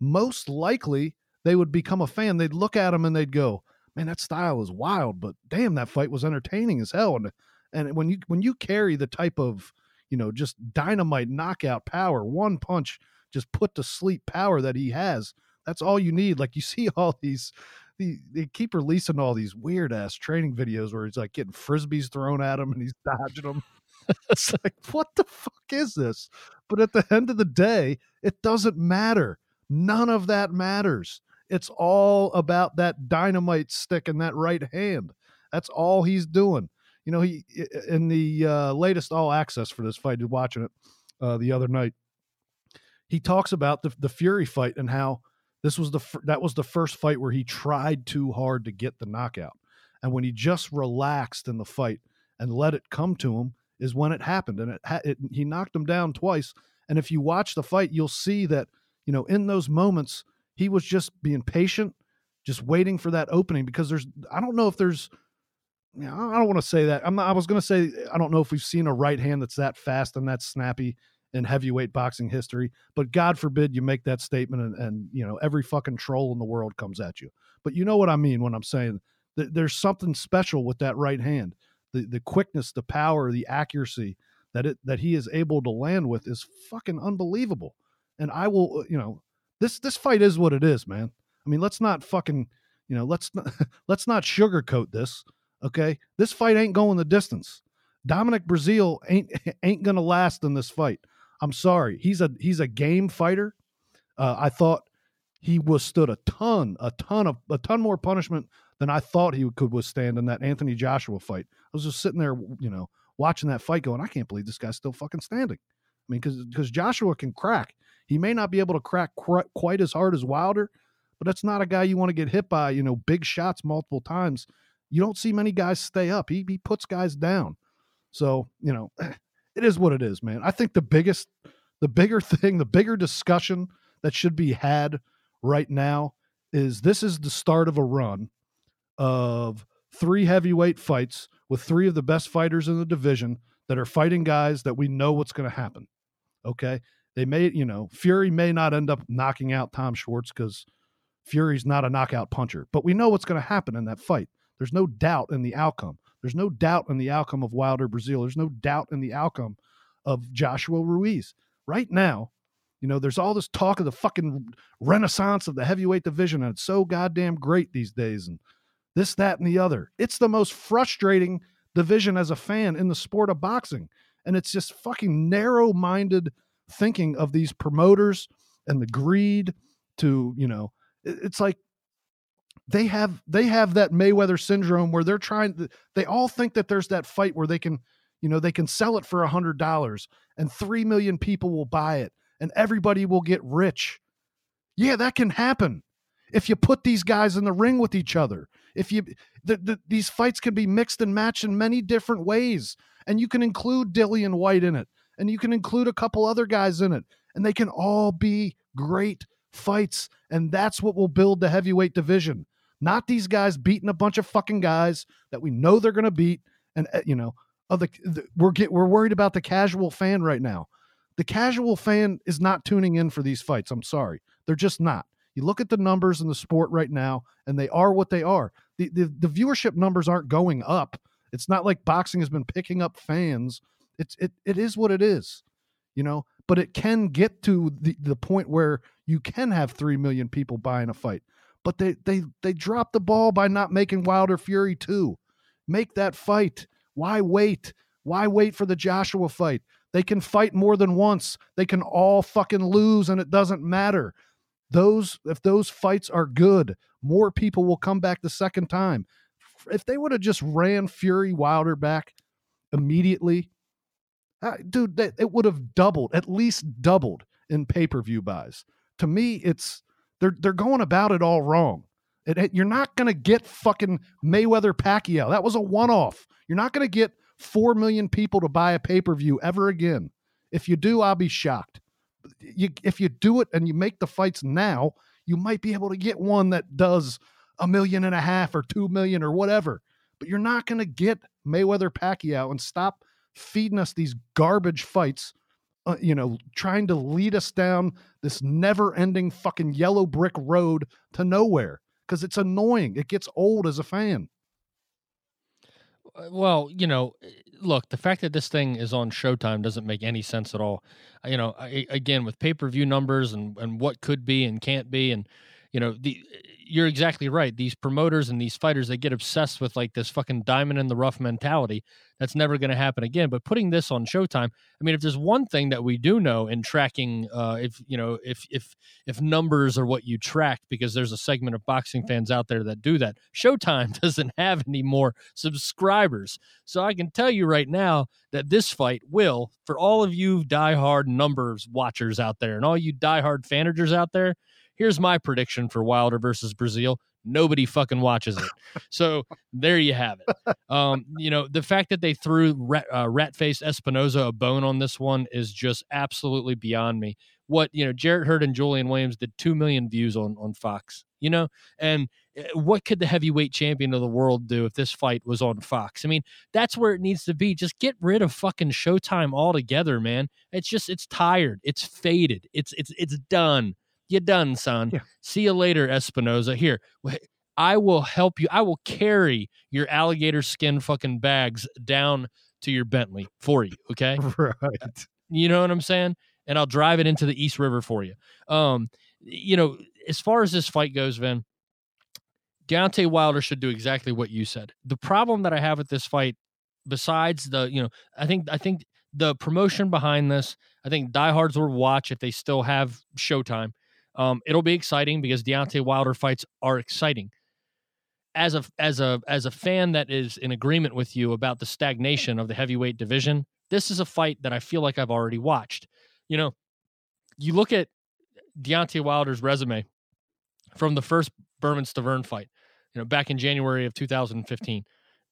[SPEAKER 3] most likely they would become a fan. They'd look at him and they'd go, "Man, that style is wild, but damn, that fight was entertaining as hell." And and when you when you carry the type of you know just dynamite knockout power, one punch just put to sleep power that he has, that's all you need. Like you see all these the, they keep releasing all these weird ass training videos where he's like getting frisbees thrown at him and he's dodging them. it's like, what the fuck is this? But at the end of the day, it doesn't matter. None of that matters. It's all about that dynamite stick in that right hand. That's all he's doing. You know, he in the uh, latest all access for this fight, watching it uh, the other night, he talks about the the Fury fight and how this was the that was the first fight where he tried too hard to get the knockout, and when he just relaxed in the fight and let it come to him is when it happened, and it, it he knocked him down twice. And if you watch the fight, you'll see that you know in those moments he was just being patient, just waiting for that opening because there's I don't know if there's you know, I don't want to say that. I'm not, I was going to say I don't know if we've seen a right hand that's that fast and that snappy in heavyweight boxing history. But God forbid you make that statement and, and you know every fucking troll in the world comes at you. But you know what I mean when I'm saying that there's something special with that right hand. The the quickness, the power, the accuracy that it that he is able to land with is fucking unbelievable. And I will, uh, you know, this this fight is what it is, man. I mean, let's not fucking, you know, let's not let's not sugarcoat this. Okay, this fight ain't going the distance. Dominic Breazeale ain't ain't gonna last in this fight. I'm sorry. He's a he's a game fighter. Uh, I thought he withstood a ton, a ton of a ton more punishment than I thought he could withstand in that Anthony Joshua fight. I was just sitting there, you know, watching that fight, going, I can't believe this guy's still fucking standing. I mean, because because Joshua can crack. He may not be able to crack qu- quite as hard as Wilder, but that's not a guy you want to get hit by. You know, big shots multiple times. You don't see many guys stay up. He he puts guys down. So you know, it is what it is, man. I think the biggest, the bigger thing, the bigger discussion that should be had right now is this is the start of a run of three heavyweight fights with three of the best fighters in the division that are fighting guys that we know what's going to happen. Okay. They may, you know, Fury may not end up knocking out Tom Schwarz because Fury's not a knockout puncher, but we know what's going to happen in that fight. There's no doubt in the outcome. There's no doubt in the outcome of Wilder Breazeale. There's no doubt in the outcome of Joshua Ruiz. Right now, you know, there's all this talk of the fucking renaissance of the heavyweight division, and it's so goddamn great these days, and this, that, and the other. It's the most frustrating division as a fan in the sport of boxing. And it's just fucking narrow minded thinking of these promoters and the greed to, you know, it's like they have they have that Mayweather syndrome where they're trying they all think that there's that fight where they can you know they can sell it for a hundred dollars and three million people will buy it and everybody will get rich. Yeah that can happen if you put these guys in the ring with each other. If you the, the, these fights can be mixed and matched in many different ways, and you can include Dillian Whyte in it, and you can include a couple other guys in it, and they can all be great fights, and that's what will build the heavyweight division. Not these guys beating a bunch of fucking guys that we know they're going to beat, and uh, you know, other the, we're get we're worried about the casual fan right now. The casual fan is not tuning in for these fights. I'm sorry, they're just not. You look at the numbers in the sport right now, and they are what they are. The, the, the viewership numbers aren't going up. It's not like boxing has been picking up fans. It's it it is what it is, you know. But it can get to the, the point where you can have three million people buying a fight. But they they they dropped the ball by not making Wilder Fury two. Make that fight. Why wait? Why wait for the Joshua fight? They can fight more than once. They can all fucking lose and it doesn't matter. Those if those fights are good, more people will come back the second time. If they would have just ran Fury Wilder back immediately, dude, it would have doubled, at least doubled in pay-per-view buys. To me, it's they're they're going about it all wrong. It, it, you're not going to get fucking Mayweather Pacquiao. That was a one-off. You're not going to get 4 million people to buy a pay-per-view ever again. If you do, I'll be shocked. You, if you do it and you make the fights now, you might be able to get one that does a million and a half or 2 million or whatever. But you're not going to get Mayweather Pacquiao and stop feeding us these garbage fights uh, you know, trying to lead us down this never ending fucking yellow brick road to nowhere because it's annoying. It gets old as a fan.
[SPEAKER 2] Uh, well, you know, eh, look, the fact that this thing is on Showtime doesn't make any sense at all. You know, I, again, with pay per view numbers and, and what could be and can't be, and you know the you're exactly right. These promoters and these fighters they get obsessed with like this fucking diamond in the rough mentality. That's never going to happen again. But putting this on showtime i mean if there's one thing that we do know in tracking uh if you know if if if numbers are what you track because there's a segment of boxing fans out there that do that showtime doesn't have any more subscribers. So i can tell you right now that this fight will for all of you diehard numbers watchers out there and all you diehard fanagers out there Here's my prediction for Wilder versus Breazeale. Nobody fucking watches it. so there you have it. Um, you know, the fact that they threw rat, uh, Ratface Espinoza a bone on this one is just absolutely beyond me. What, you know, Jarrett Hurd and Julian Williams did 2 million views on, on Fox, you know, and eh, what could the heavyweight champion of the world do if this fight was on Fox? I mean, that's where it needs to be. Just get rid of fucking Showtime altogether, man. It's just it's tired. It's faded. It's it's it's done. You done, son. Yeah. See you later, Espinoza. Here, I will help you. I will carry your alligator skin fucking bags down to your Bentley for you. Okay.
[SPEAKER 3] Right.
[SPEAKER 2] You know what I'm saying? And I'll drive it into the East River for you. Um, you know, as far as this fight goes, Vin, Deontay Wilder should do exactly what you said. The problem that I have with this fight, besides the, you know, I think I think the promotion behind this, I think diehards will watch if they still have Showtime. Um, it'll be exciting because Deontay Wilder fights are exciting. As a as a as a fan that is in agreement with you about the stagnation of the heavyweight division, this is a fight that I feel like I've already watched. You know, you look at Deontay Wilder's resume from the first Bermane Stiverne fight, you know, back in January of 2015,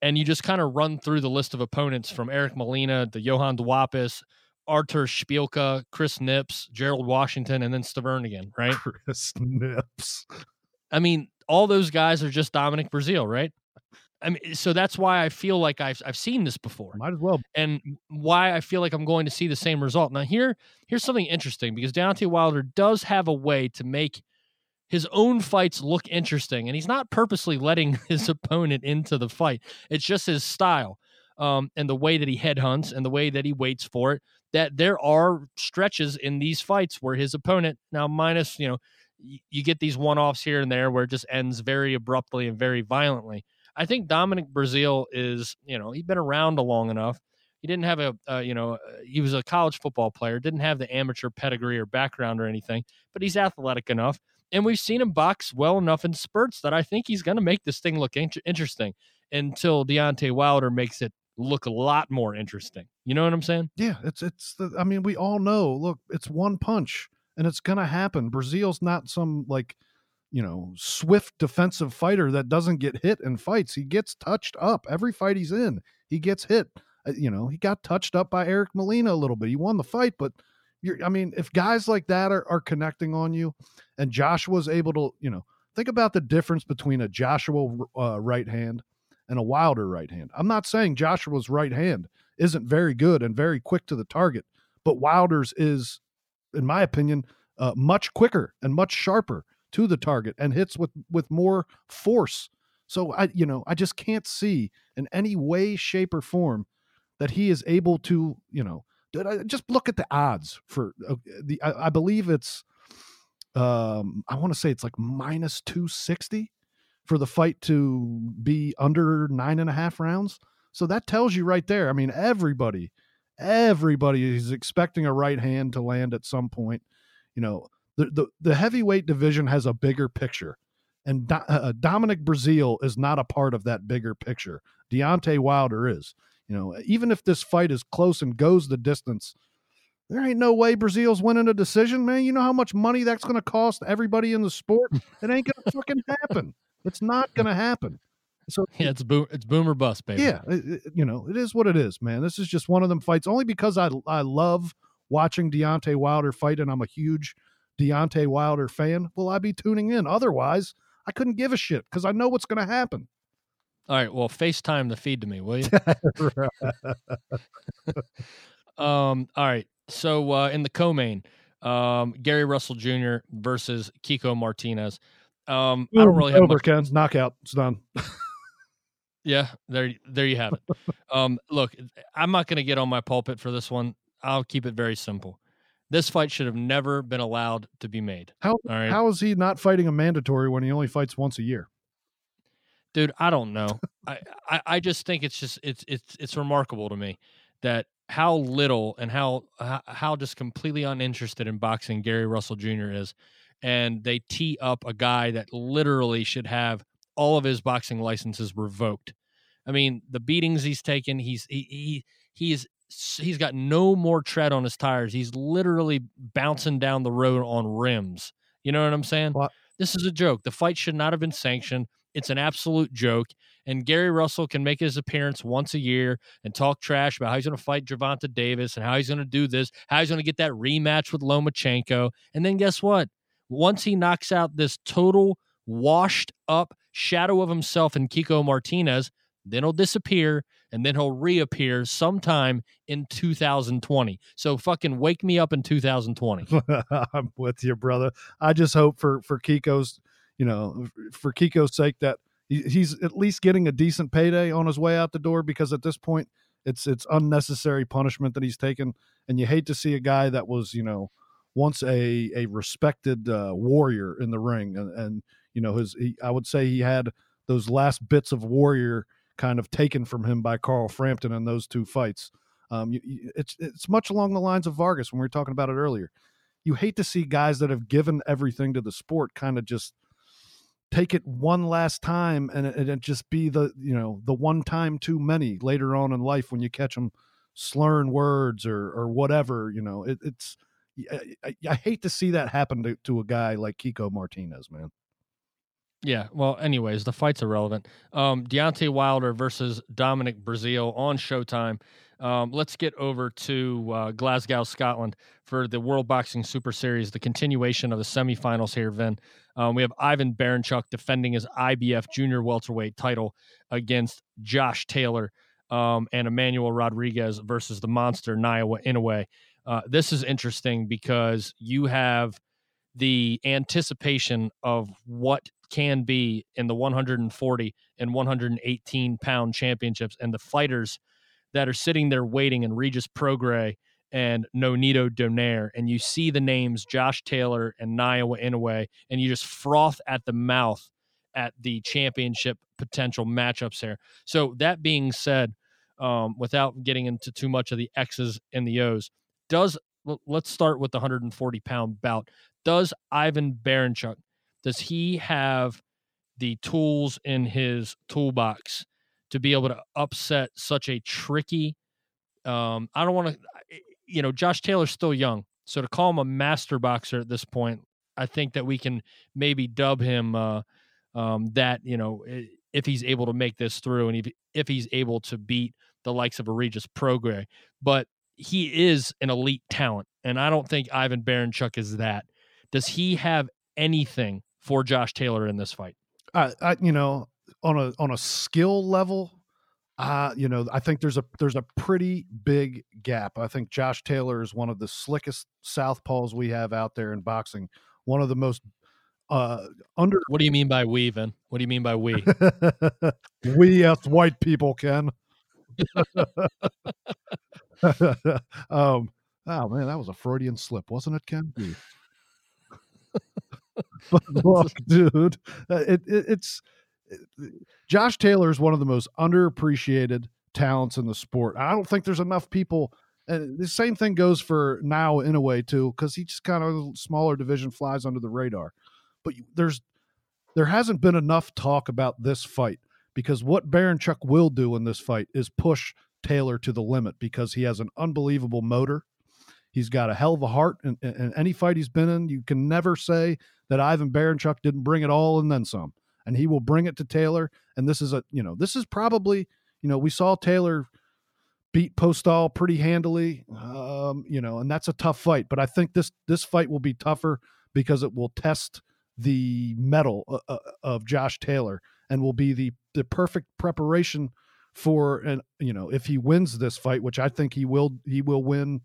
[SPEAKER 2] and you just kind of run through the list of opponents from Eric Molina to Johan Duhaupas, Artur Szpilka, Chris Nips, Gerald Washington, and then Stiverne again, right?
[SPEAKER 3] Chris Nips.
[SPEAKER 2] I mean, all those guys are just Dominic Breazeale, right? I mean, so that's why I feel like I've I've seen this before.
[SPEAKER 3] Might as well.
[SPEAKER 2] And why I feel like I'm going to see the same result. Now here here's something interesting because Deontay Wilder does have a way to make his own fights look interesting, and he's not purposely letting his opponent into the fight. It's just his style um, and the way that he headhunts and the way that he waits for it that there are stretches in these fights where his opponent now minus you know you get these one-offs here and there where it just ends very abruptly and very violently. I think dominic Breazeale is you know he's been around long enough. He didn't have a uh, you know uh, he was a college football player didn't have the amateur pedigree or background or anything but he's athletic enough and we've seen him box well enough in spurts that i think he's going to make this thing look in- interesting until Deontay Wilder makes it look a lot more interesting. You know what I'm saying?
[SPEAKER 3] Yeah, it's it's the I mean, we all know, look, it's one punch and it's gonna happen. Breazeale's not some like you know, swift defensive fighter that doesn't get hit in fights. He gets touched up every fight he's in. He gets hit. Uh, you know, he got touched up by Eric Molina a little bit. He won the fight, but you're, I mean, if guys like that are, are connecting on you and Joshua's able to, you know, think about the difference between a Joshua uh, right hand and a Wilder right hand. I'm not saying Joshua's right hand isn't very good and very quick to the target, but Wilder's is, in my opinion, uh, much quicker and much sharper to the target and hits with with more force. So I, you know, I just can't see in any way, shape, or form that he is able to, you know, just look at the odds for uh, the. I, I believe it's, um, I want to say it's like minus two sixty for the fight to be under nine and a half rounds. So that tells you right there. I mean, everybody, everybody is expecting a right hand to land at some point. You know, the the, the heavyweight division has a bigger picture, and Do, uh, Dominic Breazeale is not a part of that bigger picture. Deontay Wilder is. You know, even if this fight is close and goes the distance, there ain't no way Breazeale's winning a decision, man. You know how much money that's going to cost everybody in the sport? It ain't going to fucking happen. It's not going to happen.
[SPEAKER 2] So yeah, it's boom, it's boomer bust, baby.
[SPEAKER 3] Yeah, it, it, you know, it is what it is, man. This is just one of them fights. Only because I I love watching Deontay Wilder fight, and I'm a huge Deontay Wilder fan. Will I be tuning in? Otherwise, I couldn't give a shit because I know what's going to happen.
[SPEAKER 2] All right. Well, FaceTime the feed to me, will you? um. All right. So uh, in the co-main, um, Gary Russell Jr. versus Kiko Martinez. Um, I don't really have
[SPEAKER 3] over,
[SPEAKER 2] much...
[SPEAKER 3] Ken. Knockout. It's done.
[SPEAKER 2] yeah, there, there you have it. Um, look, I'm not going to get on my pulpit for this one. I'll keep it very simple. This fight should have never been allowed to be made.
[SPEAKER 3] How how is he not fighting a mandatory when he only fights once a year?
[SPEAKER 2] dude i don't know I, I, I just think it's just it's it's it's remarkable to me that how little and how how just completely uninterested in boxing gary russell jr is and they tee up a guy that literally should have all of his boxing licenses revoked. I mean the beatings he's taken he's he, he he's he's got no more tread on his tires. He's literally bouncing down the road on rims. You know what i'm saying? Well, this is a joke. The fight should not have been sanctioned. It's an absolute joke. And Gary Russell can make his appearance once a year and talk trash about how he's going to fight Gervonta Davis and how he's going to do this, how he's going to get that rematch with Lomachenko. And then guess what? Once he knocks out this total washed up shadow of himself in Kiko Martinez, then he'll disappear and then he'll reappear sometime in 2020. So fucking wake me up in 2020.
[SPEAKER 3] I'm with you, brother. I just hope for for Kiko's you know, for Kiko's sake, that he's at least getting a decent payday on his way out the door because at this point, it's it's unnecessary punishment that he's taken, and you hate to see a guy that was you know once a a respected uh, warrior in the ring, and, and you know his he, I would say he had those last bits of warrior kind of taken from him by Carl Frampton in those two fights. Um, you, it's it's much along the lines of Vargas when we were talking about it earlier. You hate to see guys that have given everything to the sport kind of just take it one last time and it, it just be the you know the one time too many later on in life when you catch them slurring words or or whatever you know it, it's I, I, hate to see that happen to, to a guy like Kiko Martinez, man.
[SPEAKER 2] Yeah. Well, anyways, the fight's irrelevant. Um, Deontay Wilder versus Dominic Breazeale on Showtime. Um, let's get over to uh, Glasgow, Scotland for the World Boxing Super Series, the continuation of the semifinals here, Vin. Um, we have Ivan Baranchyk defending his IBF junior welterweight title against Josh Taylor um, and Emmanuel Rodriguez versus the monster Naoya Inoue. Uh, this is interesting because you have the anticipation of what can be in the 140 and 118 pound championships and the fighters that are sitting there waiting in Regis Prograis and Nonito Donaire, and you see the names Josh Taylor and Naoya Inoue, and you just froth at the mouth at the championship potential matchups there. So that being said, um, without getting into too much of the X's and the O's, does let's start with the 140 pound bout. Does Ivan Baranchyk does he have the tools in his toolbox to be able to upset such a tricky? Um, I don't want to you know, Josh Taylor's still young. So to call him a master boxer at this point, I think that we can maybe dub him uh, um, that you know if he's able to make this through and if, if he's able to beat the likes of a Regis Prograis. But he is an elite talent, and I don't think Ivan Baranchyk is that. Does he have anything for Josh Taylor in this fight?
[SPEAKER 3] I, I you know, on a on a skill level, uh, you know, I think there's a there's a pretty big gap. I think Josh Taylor is one of the slickest southpaws we have out there in boxing. One of the most uh under
[SPEAKER 2] What do you mean by we, Vin? What do you mean by we?
[SPEAKER 3] we as white people, Ken. um oh man, that was a Freudian slip, wasn't it, Ken? but look, dude, uh, it, it, it's Josh Taylor is one of the most underappreciated talents in the sport. I don't think there's enough people. And the same thing goes for Naoya Inoue too, because he just kind of smaller division flies under the radar. But there's there hasn't been enough talk about this fight because what Baranchyk will do in this fight is push Taylor to the limit because he has an unbelievable motor. He's got a hell of a heart, and, any fight he's been in, you can never say that Ivan Baranchyk didn't bring it all and then some and he will bring it to Taylor. And this is a, you know, this is probably, you know, we saw Taylor beat Postol pretty handily, um, you know, and that's a tough fight. But I think this this fight will be tougher because it will test the mettle uh, uh of Josh Taylor and will be the the perfect preparation for and you know if he wins this fight, which I think he will he will win.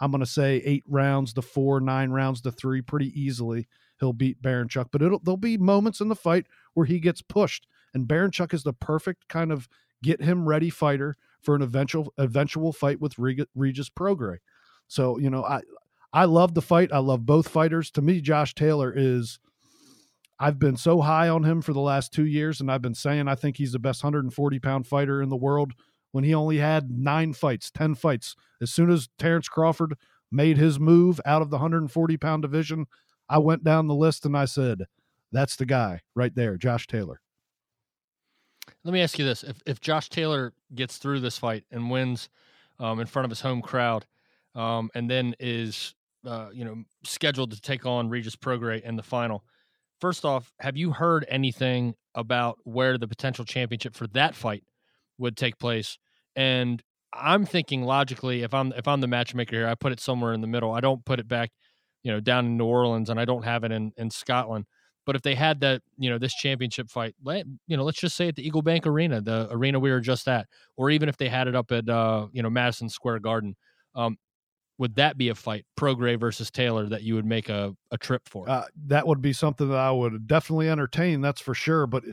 [SPEAKER 3] I'm going to say eight rounds to four, nine rounds to three, pretty easily. He'll beat Baranchyk, but it'll there'll be moments in the fight where he gets pushed. And Baranchyk is the perfect kind of get him ready fighter for an eventual eventual fight with Regis Prograis. So you know, I I love the fight. I love both fighters. To me, Josh Taylor is. I've been so high on him for the last two years, and I've been saying I think he's the best 140 pound fighter in the world when he only had nine fights, 10 fights. As soon as Terrence Crawford made his move out of the 140 pound division, I went down the list and I said, that's the guy right there, Josh Taylor.
[SPEAKER 2] Let me ask you this: if if Josh Taylor gets through this fight and wins um, in front of his home crowd, um, and then is uh, you know scheduled to take on Regis Prograis in the final, first off, have you heard anything about where the potential championship for that fight would take place? And I'm thinking logically, if I'm if I'm the matchmaker here, I put it somewhere in the middle. I don't put it back, you know, down in New Orleans, and I don't have it in in Scotland. But if they had that, you know, this championship fight, let, you know, let's just say at the Eagle Bank Arena, the arena we were just at, or even if they had it up at, uh, you know, Madison Square Garden, um, would that be a fight, Prograis versus Taylor, that you would make a, a trip for?
[SPEAKER 3] Uh, that would be something that I would definitely entertain. That's for sure. But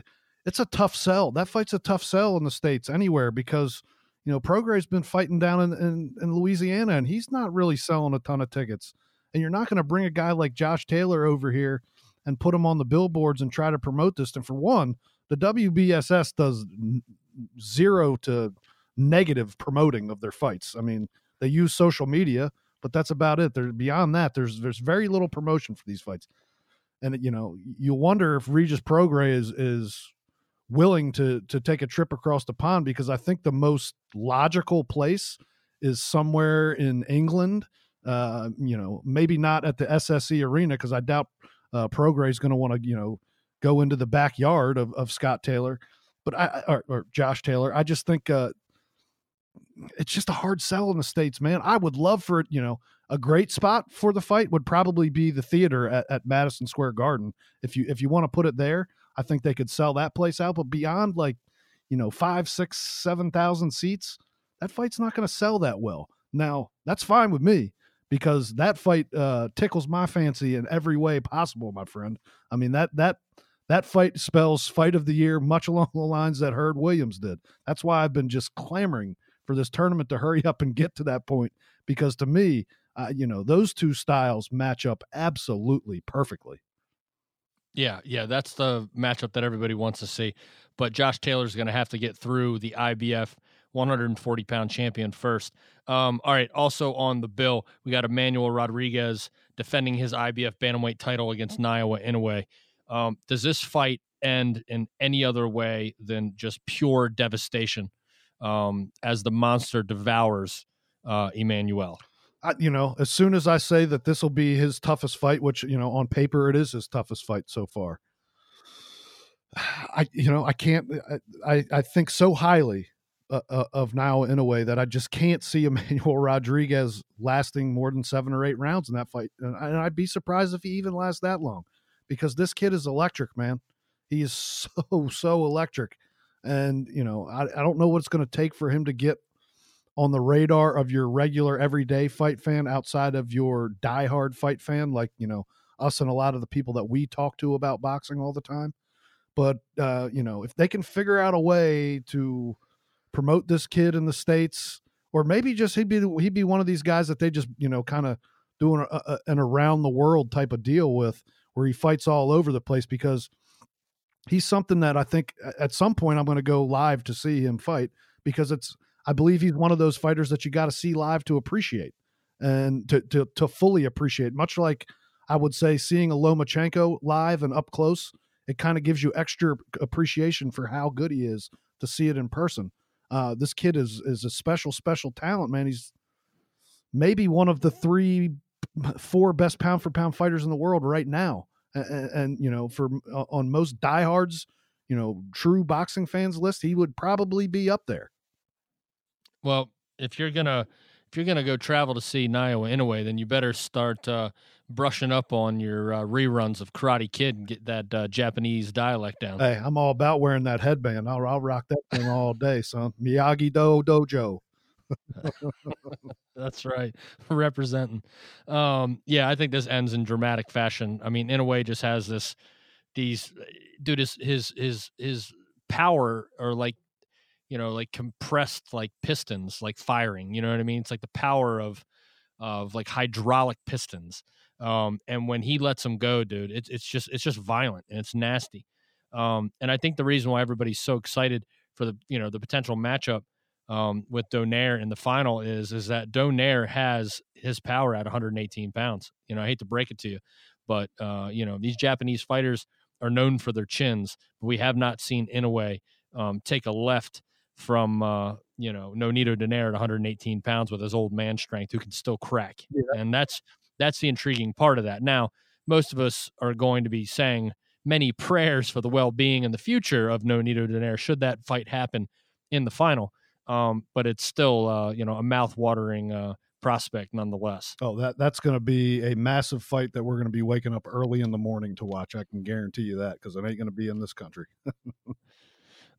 [SPEAKER 3] it's a tough sell. That fight's a tough sell in the states anywhere because you know Prograis's been fighting down in, in, in Louisiana and he's not really selling a ton of tickets. And you're not going to bring a guy like Josh Taylor over here and put him on the billboards and try to promote this. And for one, the WBSS does zero to negative promoting of their fights. I mean, they use social media, but that's about it. There beyond that, there's there's very little promotion for these fights. And you know, you wonder if Regis Prograis is is willing to to take a trip across the pond because I think the most logical place is somewhere in England. Uh, you know, maybe not at the SSE Arena because I doubt uh, Prograis is going to want to, you know, go into the backyard of, of Scott Taylor, but I or, or Josh Taylor. I just think uh, it's just a hard sell in the states, man. I would love for it, you know, a great spot for the fight would probably be the theater at, at Madison Square Garden. If you if you want to put it there, I think they could sell that place out. But beyond like, you know, five, six, seven thousand seats, that fight's not going to sell that well. Now that's fine with me because that fight uh, tickles my fancy in every way possible, my friend. I mean that that that fight spells fight of the year, much along the lines that Hurd Williams did. That's why I've been just clamoring for this tournament to hurry up and get to that point because to me, uh, you know, those two styles match up absolutely perfectly.
[SPEAKER 2] Yeah, yeah, that's the matchup that everybody wants to see. But Josh Taylor's going to have to get through the IBF 140 pound champion first. Um, all right. Also on the bill, we got Emmanuel Rodriguez defending his IBF bantamweight title against Naoya Inoue. Um, does this fight end in any other way than just pure devastation um, as the monster devours uh, Emmanuel?
[SPEAKER 3] I, you know, as soon as I say that this will be his toughest fight, which you know on paper it is his toughest fight so far, I you know I can't I I think so highly uh, uh, of Naoya Inoue that I just can't see Emmanuel Rodriguez lasting more than seven or eight rounds in that fight, and, and I'd be surprised if he even lasts that long, because this kid is electric, man. He is so so electric, and you know I I don't know what it's going to take for him to get on the radar of your regular everyday fight fan outside of your diehard fight fan, like you know us and a lot of the people that we talk to about boxing all the time. But uh, you know, if they can figure out a way to promote this kid in the states, or maybe just he'd be he'd be one of these guys that they just you know kind of doing a, a, an around the world type of deal with, where he fights all over the place because he's something that I think at some point I'm going to go live to see him fight because it's I believe he's one of those fighters that you got to see live to appreciate and to, to to fully appreciate. Much like I would say seeing a Lomachenko live and up close, it kind of gives you extra appreciation for how good he is to see it in person. Uh, this kid is is a special special talent, man. He's maybe one of the three, four best pound for pound fighters in the world right now. And, and you know, for on most diehards, you know, true boxing fans list, he would probably be up there.
[SPEAKER 2] Well, if you're gonna if you're gonna go travel to see Naoya Inoue, then you better start uh, brushing up on your uh, reruns of Karate Kid and get that uh, Japanese dialect down.
[SPEAKER 3] Hey, I'm all about wearing that headband. I'll, I'll rock that thing all day, son. Miyagi Do Dojo.
[SPEAKER 2] That's right, representing. Um, yeah, I think this ends in dramatic fashion. I mean, Inoue, just has this, these, dude, his his his power or like you know, like compressed like pistons, like firing. You know what I mean? It's like the power of of like hydraulic pistons. Um, and when he lets them go, dude, it's it's just it's just violent and it's nasty. Um, and I think the reason why everybody's so excited for the you know the potential matchup um, with Donaire in the final is is that Donaire has his power at 118 pounds. You know, I hate to break it to you, but uh, you know these Japanese fighters are known for their chins, but we have not seen in Inoue um, take a left from uh, you know Nonito Donaire at 118 pounds with his old man strength who can still crack, yeah. and that's that's the intriguing part of that. Now, most of us are going to be saying many prayers for the well-being and the future of Nonito Donaire should that fight happen in the final. Um, but it's still uh, you know a mouth-watering uh, prospect nonetheless.
[SPEAKER 3] Oh, that that's going to be a massive fight that we're going to be waking up early in the morning to watch. I can guarantee you that because it ain't going to be in this country.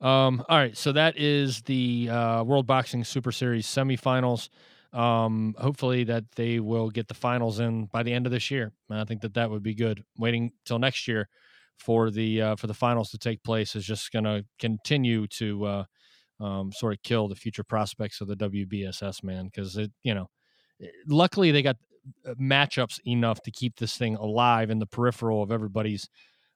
[SPEAKER 2] Um, all right, so that is the uh, World Boxing Super Series semifinals. Um, hopefully that they will get the finals in by the end of this year. I think that that would be good. Waiting till next year for the uh, for the finals to take place is just going to continue to uh, um, sort of kill the future prospects of the WBSS man because it you know eh, luckily they got uh, matchups enough to keep this thing alive in the peripheral of everybody's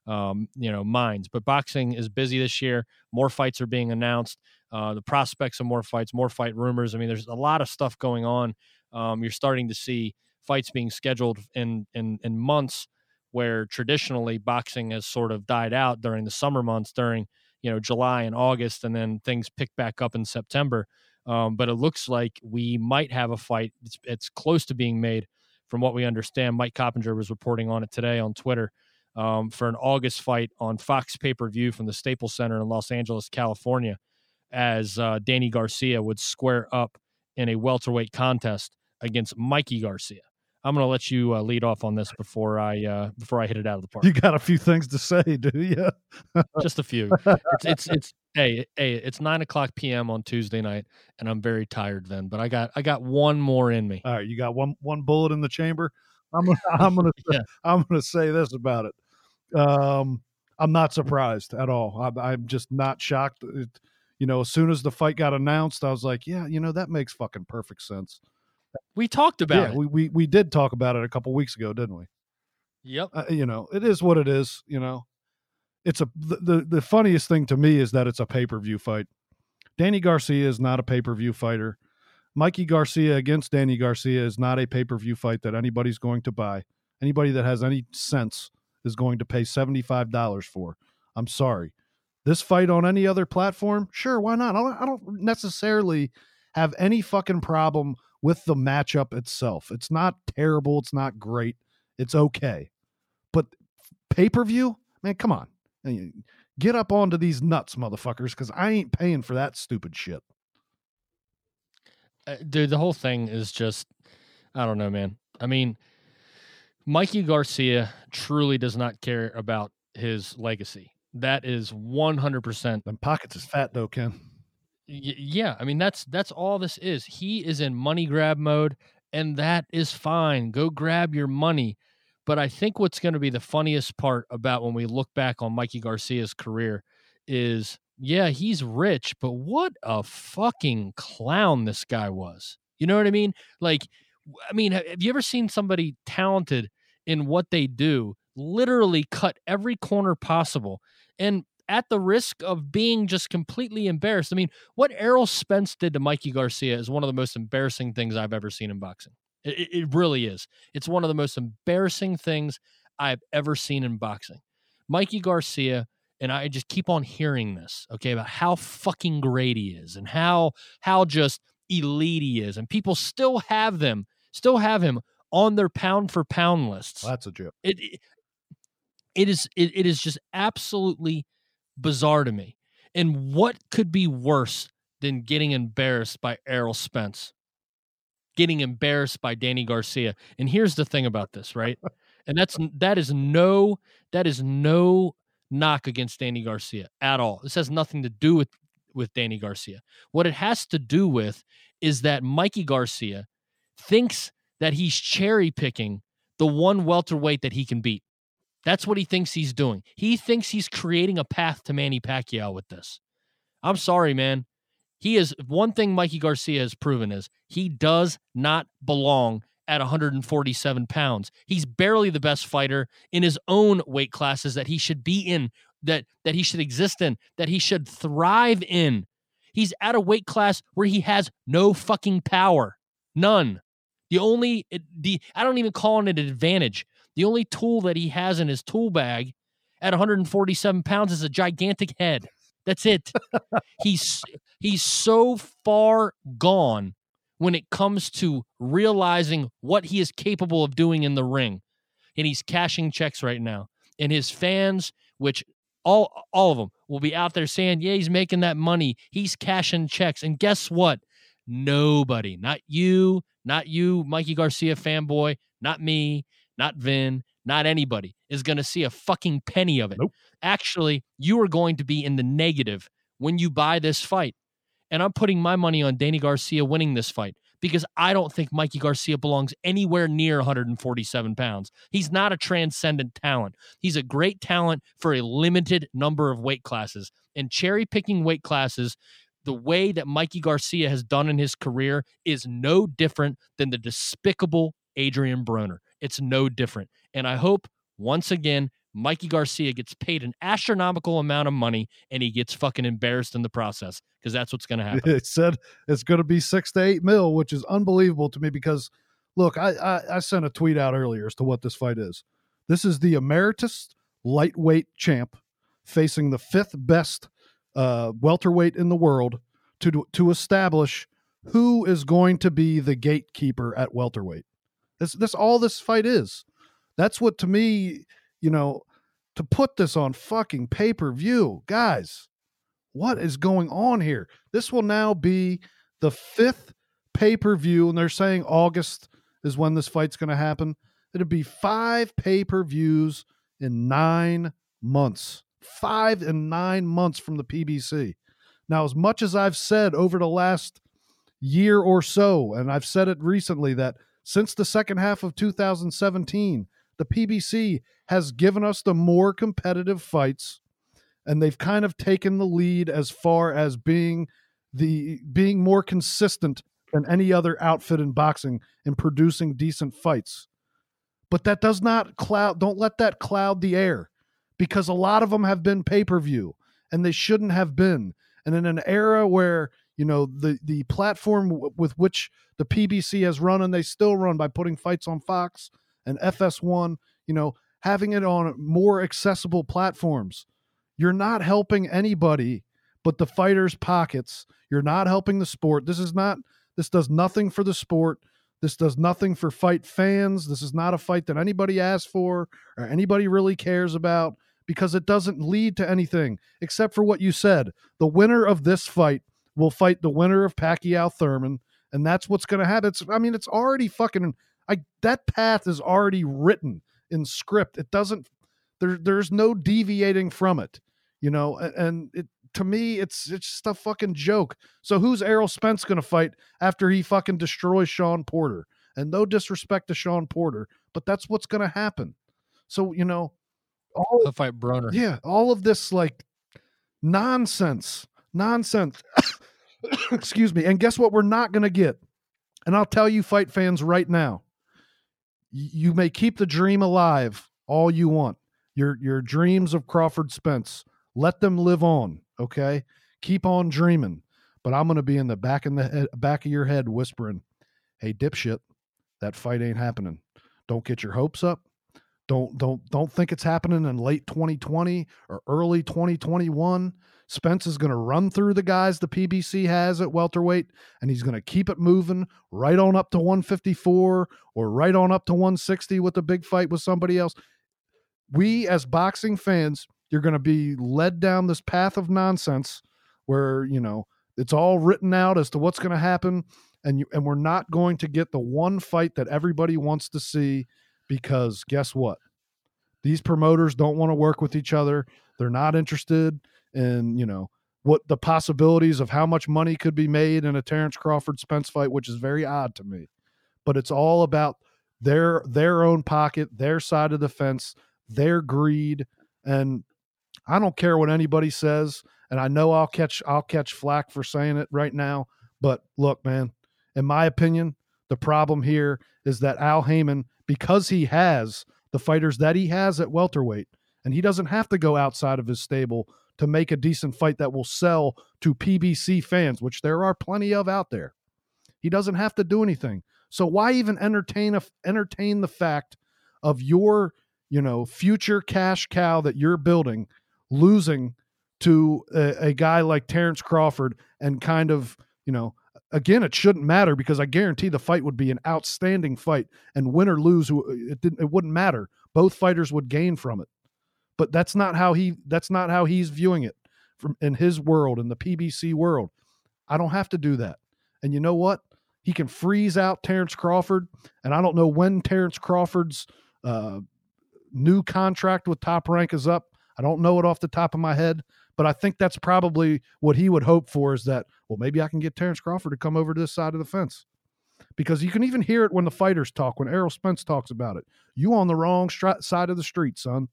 [SPEAKER 2] um, you know minds. But boxing is busy this year. More fights are being announced. Uh, the prospects of more fights, more fight rumors. I mean, there's a lot of stuff going on. Um, you're starting to see fights being scheduled in in in months where traditionally boxing has sort of died out during the summer months, during you know July and August, and then things pick back up in September. Um, but it looks like we might have a fight. It's, it's close to being made, from what we understand. Mike Coppinger was reporting on it today on Twitter um, for an August fight on Fox pay per view from the Staples Center in Los Angeles, California, as uh, Danny Garcia would square up in a welterweight contest against Mikey Garcia. I'm going to let you uh, lead off on this before I uh, before I hit it out of the park.
[SPEAKER 3] You got a few things to say, do you?
[SPEAKER 2] Just a few. It's, it's it's hey hey it's nine o'clock p.m. on Tuesday night, and I'm very tired then. But I got I got one more in me.
[SPEAKER 3] All right, you got one one bullet in the chamber. I'm gonna I'm gonna yeah. I'm gonna say this about it. Um, I'm not surprised at all. I'm, I'm just not shocked. It, you know, as soon as the fight got announced, I was like, yeah, you know, that makes fucking perfect sense.
[SPEAKER 2] We talked about
[SPEAKER 3] yeah,
[SPEAKER 2] it.
[SPEAKER 3] We, we we did talk about it a couple weeks ago, didn't we?
[SPEAKER 2] Yep.
[SPEAKER 3] Uh, you know, it is what it is. You know, it's a the, the, the funniest thing to me is that it's a pay per view fight. Danny Garcia is not a pay per view fighter. Mikey Garcia against Danny Garcia is not a pay per view fight that anybody's going to buy. Anybody that has any sense is going to pay $75 for. I'm sorry. This fight on any other platform, sure, why not? I don't, necessarily have any fucking problem with the matchup itself. It's not terrible. It's not great. It's okay. But pay per view, man, come on. Get up onto these nuts, motherfuckers, because I ain't paying for that stupid shit.
[SPEAKER 2] Uh, dude, the whole thing is just, I don't know, man. I mean, Mikey Garcia truly does not care about his legacy. That is 100%.
[SPEAKER 3] Them pockets is fat though, Ken.
[SPEAKER 2] Y- yeah, I mean that's that's all this is. He is in money grab mode and that is fine. Go grab your money. But I think what's going to be the funniest part about when we look back on Mikey Garcia's career is yeah, he's rich, but what a fucking clown this guy was. You know what I mean? Like I mean, have you ever seen somebody talented in what they do literally cut every corner possible and at the risk of being just completely embarrassed. I mean, what Errol Spence did to Mikey Garcia is one of the most embarrassing things I've ever seen in boxing. It, it really is. It's one of the most embarrassing things I've ever seen in boxing. Mikey Garcia, and I just keep on hearing this, okay, about how fucking great he is and how how just elite he is, and people still have them, still have him on their pound for pound lists.
[SPEAKER 3] Well, that's a joke.
[SPEAKER 2] It, it is it, it is just absolutely bizarre to me. And what could be worse than getting embarrassed by Errol Spence? Getting embarrassed by Danny Garcia. And here's the thing about this, right? and that's that is no that is no knock against Danny Garcia at all. This has nothing to do with with Danny Garcia. What it has to do with is that Mikey Garcia thinks that he's cherry picking the one welterweight that he can beat. That's what he thinks he's doing. He thinks he's creating a path to Manny Pacquiao with this. I'm sorry, man. He is one thing Mikey Garcia has proven is he does not belong at 147 pounds. He's barely the best fighter in his own weight classes that he should be in, that that he should exist in, that he should thrive in. He's at a weight class where he has no fucking power. None. The only eh, the I don't even call it an advantage. The only tool that he has in his tool bag at 147 pounds is a gigantic head. That's it. he's he's so far gone when it comes to realizing what he is capable of doing in the ring. And he's cashing checks right now. And his fans, which all all of them will be out there saying, "Yeah, he's making that money. He's cashing checks." And guess what? Nobody, not you, not you, Mikey Garcia fanboy, not me, not Vin, not anybody is going to see a fucking penny of it.
[SPEAKER 3] Nope.
[SPEAKER 2] Actually, you are going to be in the negative when you buy this fight. And I'm putting my money on Danny Garcia winning this fight because I don't think Mikey Garcia belongs anywhere near 147 pounds. He's not a transcendent talent. He's a great talent for a limited number of weight classes. And cherry picking weight classes, the way that Mikey Garcia has done in his career, is no different than the despicable Adrian Broner. It's no different. And I hope once again, Mikey Garcia gets paid an astronomical amount of money and he gets fucking embarrassed in the process because that's what's going to happen.
[SPEAKER 3] It said it's going to be six to eight mil, which is unbelievable to me because look, I, I, I sent a tweet out earlier as to what this fight is. This is the emeritus lightweight champ facing the fifth best uh, welterweight in the world to to establish who is going to be the gatekeeper at welterweight. This this all this fight is. That's what to me, you know, to put this on fucking pay-per-view, guys. What is going on here? This will now be the fifth pay-per-view, and they're saying August is when this fight's going to happen. It'll be five pay-per-views in nine months. Five and nine months from the PBC. Now, as much as I've said over the last year or so, and I've said it recently that since the second half of 2017, the PBC has given us the more competitive fights and they've kind of taken the lead as far as being the being more consistent than any other outfit in boxing in producing decent fights. But that does not cloud don't let that cloud the air because a lot of them have been pay-per-view and they shouldn't have been. And in an era where you know the the platform w- with which the PBC has run and they still run by putting fights on Fox and FS1, you know, having it on more accessible platforms. You're not helping anybody but the fighters' pockets. You're not helping the sport. This is not This does nothing for the sport. This does nothing for fight fans. This is not a fight that anybody asked for or anybody really cares about because it doesn't lead to anything except for what you said. The winner of this fight will fight the winner of Pacquiao Thurman, and that's what's going to happen. It's, I mean, it's already fucking. I that path is already written in script. It doesn't. There, there's no deviating from it. You know, and, it to me, it's it's just a fucking joke. So who's Errol Spence going to fight after he fucking destroys Sean Porter? And no disrespect to Sean Porter, but that's what's going to happen. So you know,
[SPEAKER 2] all fight Broner.
[SPEAKER 3] Yeah, all of this like nonsense, nonsense. Excuse me. And guess what? We're not going to get. And I'll tell you, fight fans, right now, you may keep the dream alive all you want. Your your dreams of Crawford Spence, let them live on. Okay, keep on dreaming. But I'm going to be in the back in the head, back of your head whispering, "Hey, dipshit, that fight ain't happening. Don't get your hopes up. Don't don't don't think it's happening in late 2020 or early 2021. Spence is going to run through the guys the PBC has at welterweight, and he's going to keep it moving right on up to 154 or right on up to 160 with a big fight with somebody else. We, as boxing fans, you're going to be led down this path of nonsense where, you know, it's all written out as to what's going to happen. And, you, and we're not going to get the one fight that everybody wants to see because guess what? These promoters don't want to work with each other. They're not interested in, you know, what the possibilities of how much money could be made in a Terrence Crawford Spence fight, which is very odd to me. But it's all about their their own pocket, their side of the fence, their greed, and I don't care what anybody says, and I know I'll catch I'll catch flack for saying it right now. But look, man, in my opinion, the problem here is that Al Haymon, because he has the fighters that he has at welterweight, and he doesn't have to go outside of his stable to make a decent fight that will sell to PBC fans, which there are plenty of out there. He doesn't have to do anything. So why even entertain a, entertain the fact of your, you know, future cash cow that you're building losing to a, a guy like Terrence Crawford and kind of, you know, again, it shouldn't matter because I guarantee the fight would be an outstanding fight, and win or lose, it didn't, it wouldn't matter. Both fighters would gain from it. But that's not how he that's not how he's viewing it from in his world in the PBC world. I don't have to do that. And you know what? He can freeze out Terrence Crawford, and I don't know when Terrence Crawford's uh, new contract with Top Rank is up. I don't know it off the top of my head, but I think that's probably what he would hope for is that, well, maybe I can get Terrence Crawford to come over to this side of the fence. Because you can even hear it when the fighters talk, when Errol Spence talks about it. You on the wrong stri- side of the street, son.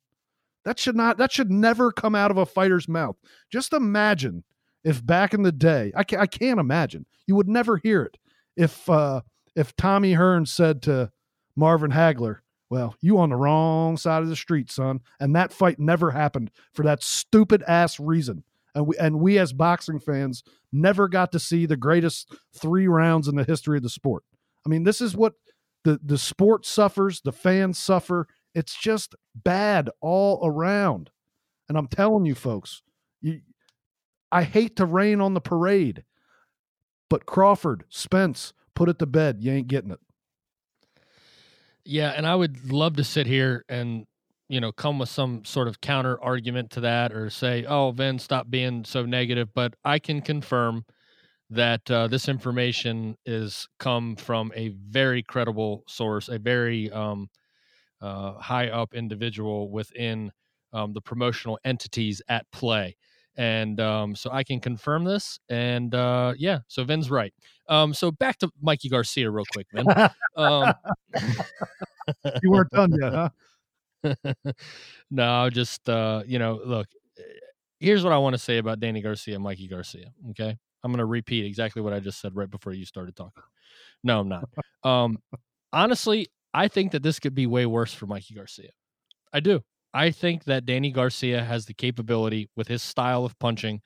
[SPEAKER 3] That should not, that should never come out of a fighter's mouth. Just imagine if back in the day, I can't, I can't imagine, you would never hear it. If, uh, if Tommy Hearns said to Marvin Hagler, well, you on the wrong side of the street, son. And that fight never happened for that stupid ass reason. And we and we as boxing fans never got to see the greatest three rounds in the history of the sport. I mean, this is what the the sport suffers, the fans suffer. It's just bad all around. And I'm telling you folks, you, I hate to rain on the parade, but Crawford, Spence, put it to bed. You ain't getting it.
[SPEAKER 2] Yeah, and I would love to sit here and you know come with some sort of counter argument to that, or say, "Oh, Vin, stop being so negative." But I can confirm that uh, this information is come from a very credible source, a very um, uh, high up individual within um, the promotional entities at play. And um, so I can confirm this. And uh, yeah, so Vin's right. Um, so back to Mikey Garcia real quick, man. um,
[SPEAKER 3] you weren't done yet, huh?
[SPEAKER 2] no, just uh, you know, look. Here's what I want to say about Danny Garcia, and Mikey Garcia. Okay, I'm going to repeat exactly what I just said right before you started talking. No, I'm not. Um, honestly, I think that this could be way worse for Mikey Garcia. I do. I think that Danny Garcia has the capability with his style of punching,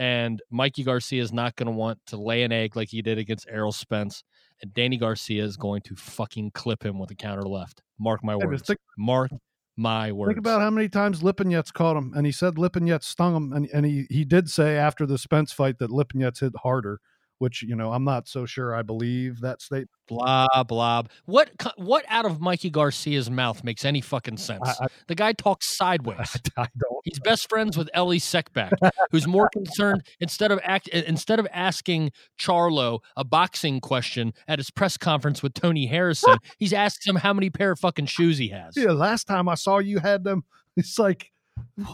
[SPEAKER 2] and Mikey Garcia is not going to want to lay an egg like he did against Errol Spence. And Danny Garcia is going to fucking clip him with a counter left. Mark my words. Think, Mark my words.
[SPEAKER 3] Think about how many times Lipinets caught him, and he said Lipinets stung him, and, and he, he did say after the Spence fight that Lipinets hit harder, which you know I'm not so sure I believe that statement.
[SPEAKER 2] Blah blah. What what out of Mikey Garcia's mouth makes any fucking sense?
[SPEAKER 3] I, I,
[SPEAKER 2] the guy talks sideways.
[SPEAKER 3] I don't.
[SPEAKER 2] He's best friends with Elie Seckbach, who's more concerned instead of act instead of asking Charlo a boxing question at his press conference with Tony Harrison, he's asking him how many pair of fucking shoes he has.
[SPEAKER 3] Yeah, last time I saw you had them. It's like,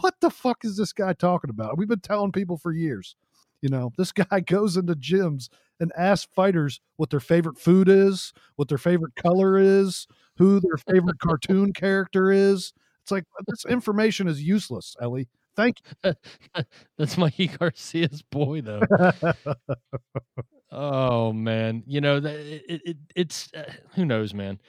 [SPEAKER 3] what the fuck is this guy talking about? We've been telling people for years. You know, this guy goes into gyms and asks fighters what their favorite food is, what their favorite color is, who their favorite cartoon character is. It's like this information is useless, Elie. Thank
[SPEAKER 2] you. That's Mikey Garcia's boy, though. oh man, you know it, it, it's uh, who knows, man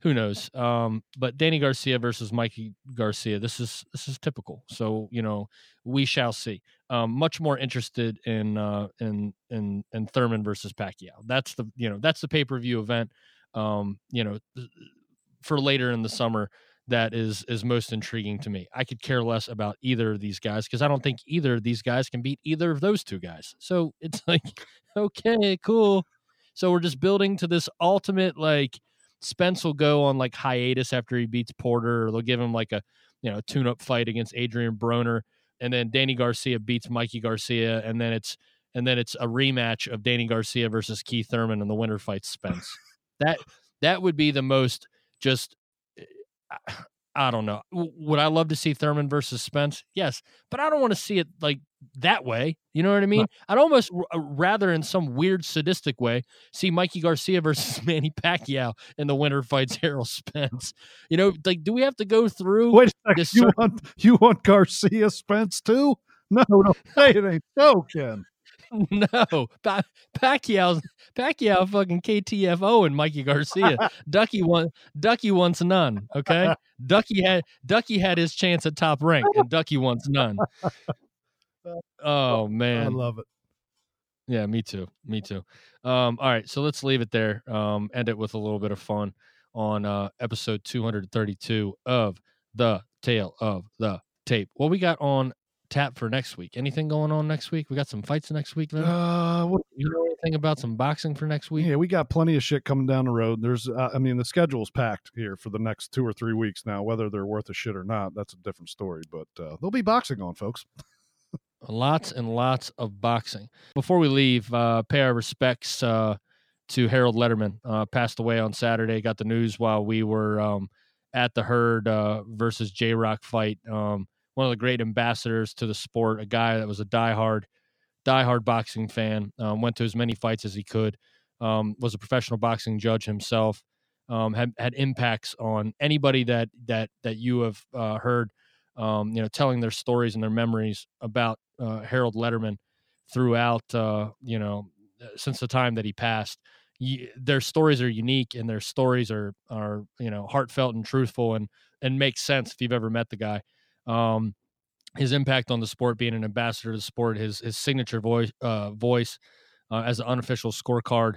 [SPEAKER 2] who knows? Um, but Danny Garcia versus Mikey Garcia. This is this is typical. So you know we shall see. Um, much more interested in uh, in in in Thurman versus Pacquiao. That's the you know that's the pay per view event. Um, you know for later in the summer that is is most intriguing to me. I could care less about either of these guys because I don't think either of these guys can beat either of those two guys. So it's like okay, cool. So we're just building to this ultimate like Spence will go on like hiatus after he beats Porter, or they'll give him like a you know tune up fight against Adrian Broner, and then Danny Garcia beats Mikey Garcia, and then it's and then it's a rematch of Danny Garcia versus Keith Thurman, and the winner fights Spence. that that would be the most just eh, I don't know. Would I love to see Thurman versus Spence? Yes, but I don't want to see it like that way. You know what I mean? Right. I'd almost r- uh, rather, in some weird sadistic way, see Mikey Garcia versus Manny Pacquiao in the winner fights Errol Spence. You know, like, do we have to go through?
[SPEAKER 3] Wait a second. You want you want Garcia Spence too? No, no, it ain't so, Ken.
[SPEAKER 2] no, pa- Pacquiao, Pacquiao, fucking KTFO and Mikey Garcia. Ducky won. Ducky wants none. Okay, Ducky had Ducky had his chance at top rank, and Ducky wants none. Oh man,
[SPEAKER 3] I love it.
[SPEAKER 2] Yeah, me too. Me too. Um, all right, so let's leave it there. Um, end it with a little bit of fun on uh, episode 232 of the Tale of the Tape. What we got on tap for next week? Anything going on next week? We got some fights next week. Then?
[SPEAKER 3] Uh, what,
[SPEAKER 2] you know anything about some boxing for next week?
[SPEAKER 3] Yeah, we got plenty of shit coming down the road. There's, uh, I mean, the schedule's packed here for the next two or three weeks now. Whether they're worth a shit or not, that's a different story. But uh, there'll be boxing on, folks.
[SPEAKER 2] lots and lots of boxing. Before we leave, uh, pay our respects uh, to Harold Lederman. Uh, passed away on Saturday. Got the news while we were um, at the Hurd uh, versus J Rock fight. Um, one of the great ambassadors to the sport, a guy that was a diehard, diehard boxing fan. Um, went to as many fights as he could. Um, was a professional boxing judge himself. Um, had had impacts on anybody that that that you have uh, heard. Um, you know, telling their stories and their memories about uh, Harold Lederman throughout. Uh, you know, since the time that he passed. their stories are unique and their stories are are you know heartfelt and truthful and and make sense if you've ever met the guy um, his impact on the sport, being an ambassador to the sport, his his signature voice uh, voice uh, as an unofficial scorecard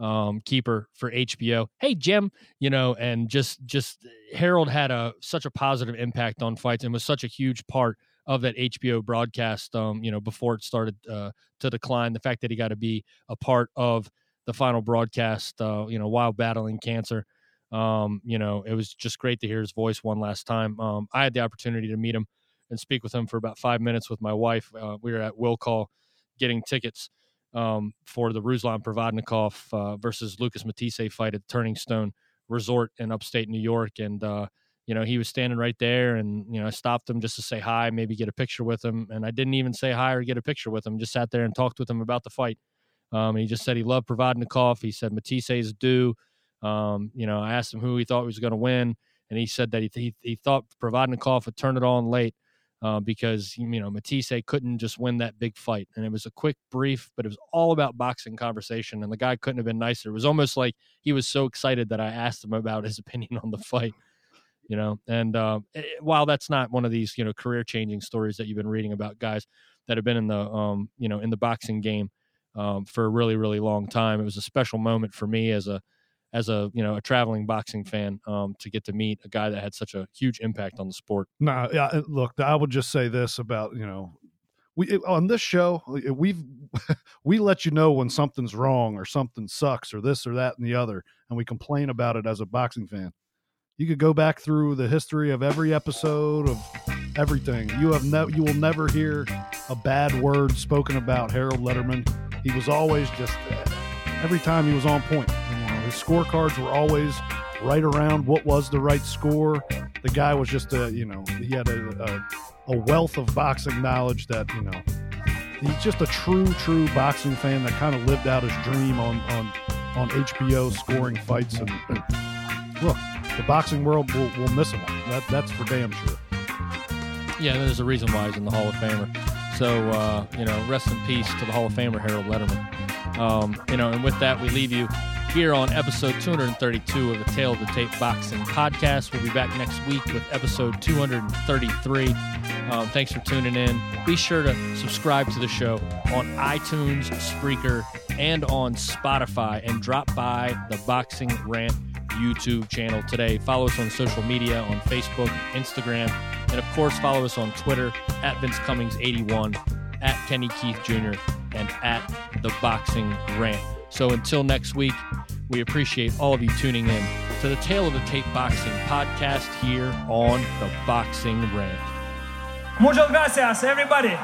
[SPEAKER 2] um, keeper for HBO. Hey Jim, you know, and just just Harold had a such a positive impact on fights and was such a huge part of that HBO broadcast. Um, you know, before it started uh, to decline, the fact that he got to be a part of the final broadcast, uh, you know, while battling cancer. Um, you know, it was just great to hear his voice one last time. Um, I had the opportunity to meet him and speak with him for about five minutes with my wife. Uh, we were at Will Call getting tickets um, for the Ruslan Provodnikov uh, versus Lucas Matthysse fight at Turning Stone Resort in upstate New York. And, uh, you know, he was standing right there and, you know, I stopped him just to say hi, maybe get a picture with him. And I didn't even say hi or get a picture with him, just sat there and talked with him about the fight. Um, and he just said he loved Provodnikov. He said Matthysse is due. Um, you know, I asked him who he thought was going to win, and he said that he, he, he thought Provodnikov would turn it on late uh, because, you know, Matthysse couldn't just win that big fight. And it was a quick, brief, but it was all about boxing conversation, and the guy couldn't have been nicer. It was almost like he was so excited that I asked him about his opinion on the fight. You know, and uh, while that's not one of these, you know, career changing stories that you've been reading about guys that have been in the, um, you know, in the boxing game um, for a really, really long time, it was a special moment for me as a as a you know a traveling boxing fan um, to get to meet a guy that had such a huge impact on the sport.
[SPEAKER 3] No, yeah. Uh, look, I would just say this about you know we on this show uh, we've we let you know when something's wrong or something sucks or this or that and the other and we complain about it as a boxing fan you could go back through the history of every episode of everything you have no you will never hear a bad word spoken about harold Lederman. he was always just uh, every time he was on point scorecards were always right around what was the right score. The guy was just a you know he had a, a a wealth of boxing knowledge that you know he's just a true true boxing fan that kind of lived out his dream on on on HBO scoring fights. And, look the boxing world will, will miss him. That that's for damn sure.
[SPEAKER 2] Yeah there's a reason why he's in the Hall of Famer. So uh, you know rest in peace to the Hall of Famer Harold Lederman um, you know and with that we leave you here on episode 232 of the Tale of the Tape Boxing podcast. We'll be back next week with episode 233. Um, thanks for tuning in. Be sure to subscribe to the show on iTunes, Spreaker, and on Spotify, and drop by the Boxing Rant YouTube channel today. Follow us on social media on Facebook, Instagram, and of course, follow us on Twitter at Vince Cummings81, at Kenny Keith Jr., and at the Boxing Rant. So until next week, we appreciate all of you tuning in to the Tale of the Tape Boxing podcast here on the Boxing Rant.
[SPEAKER 4] Muchas gracias, everybody.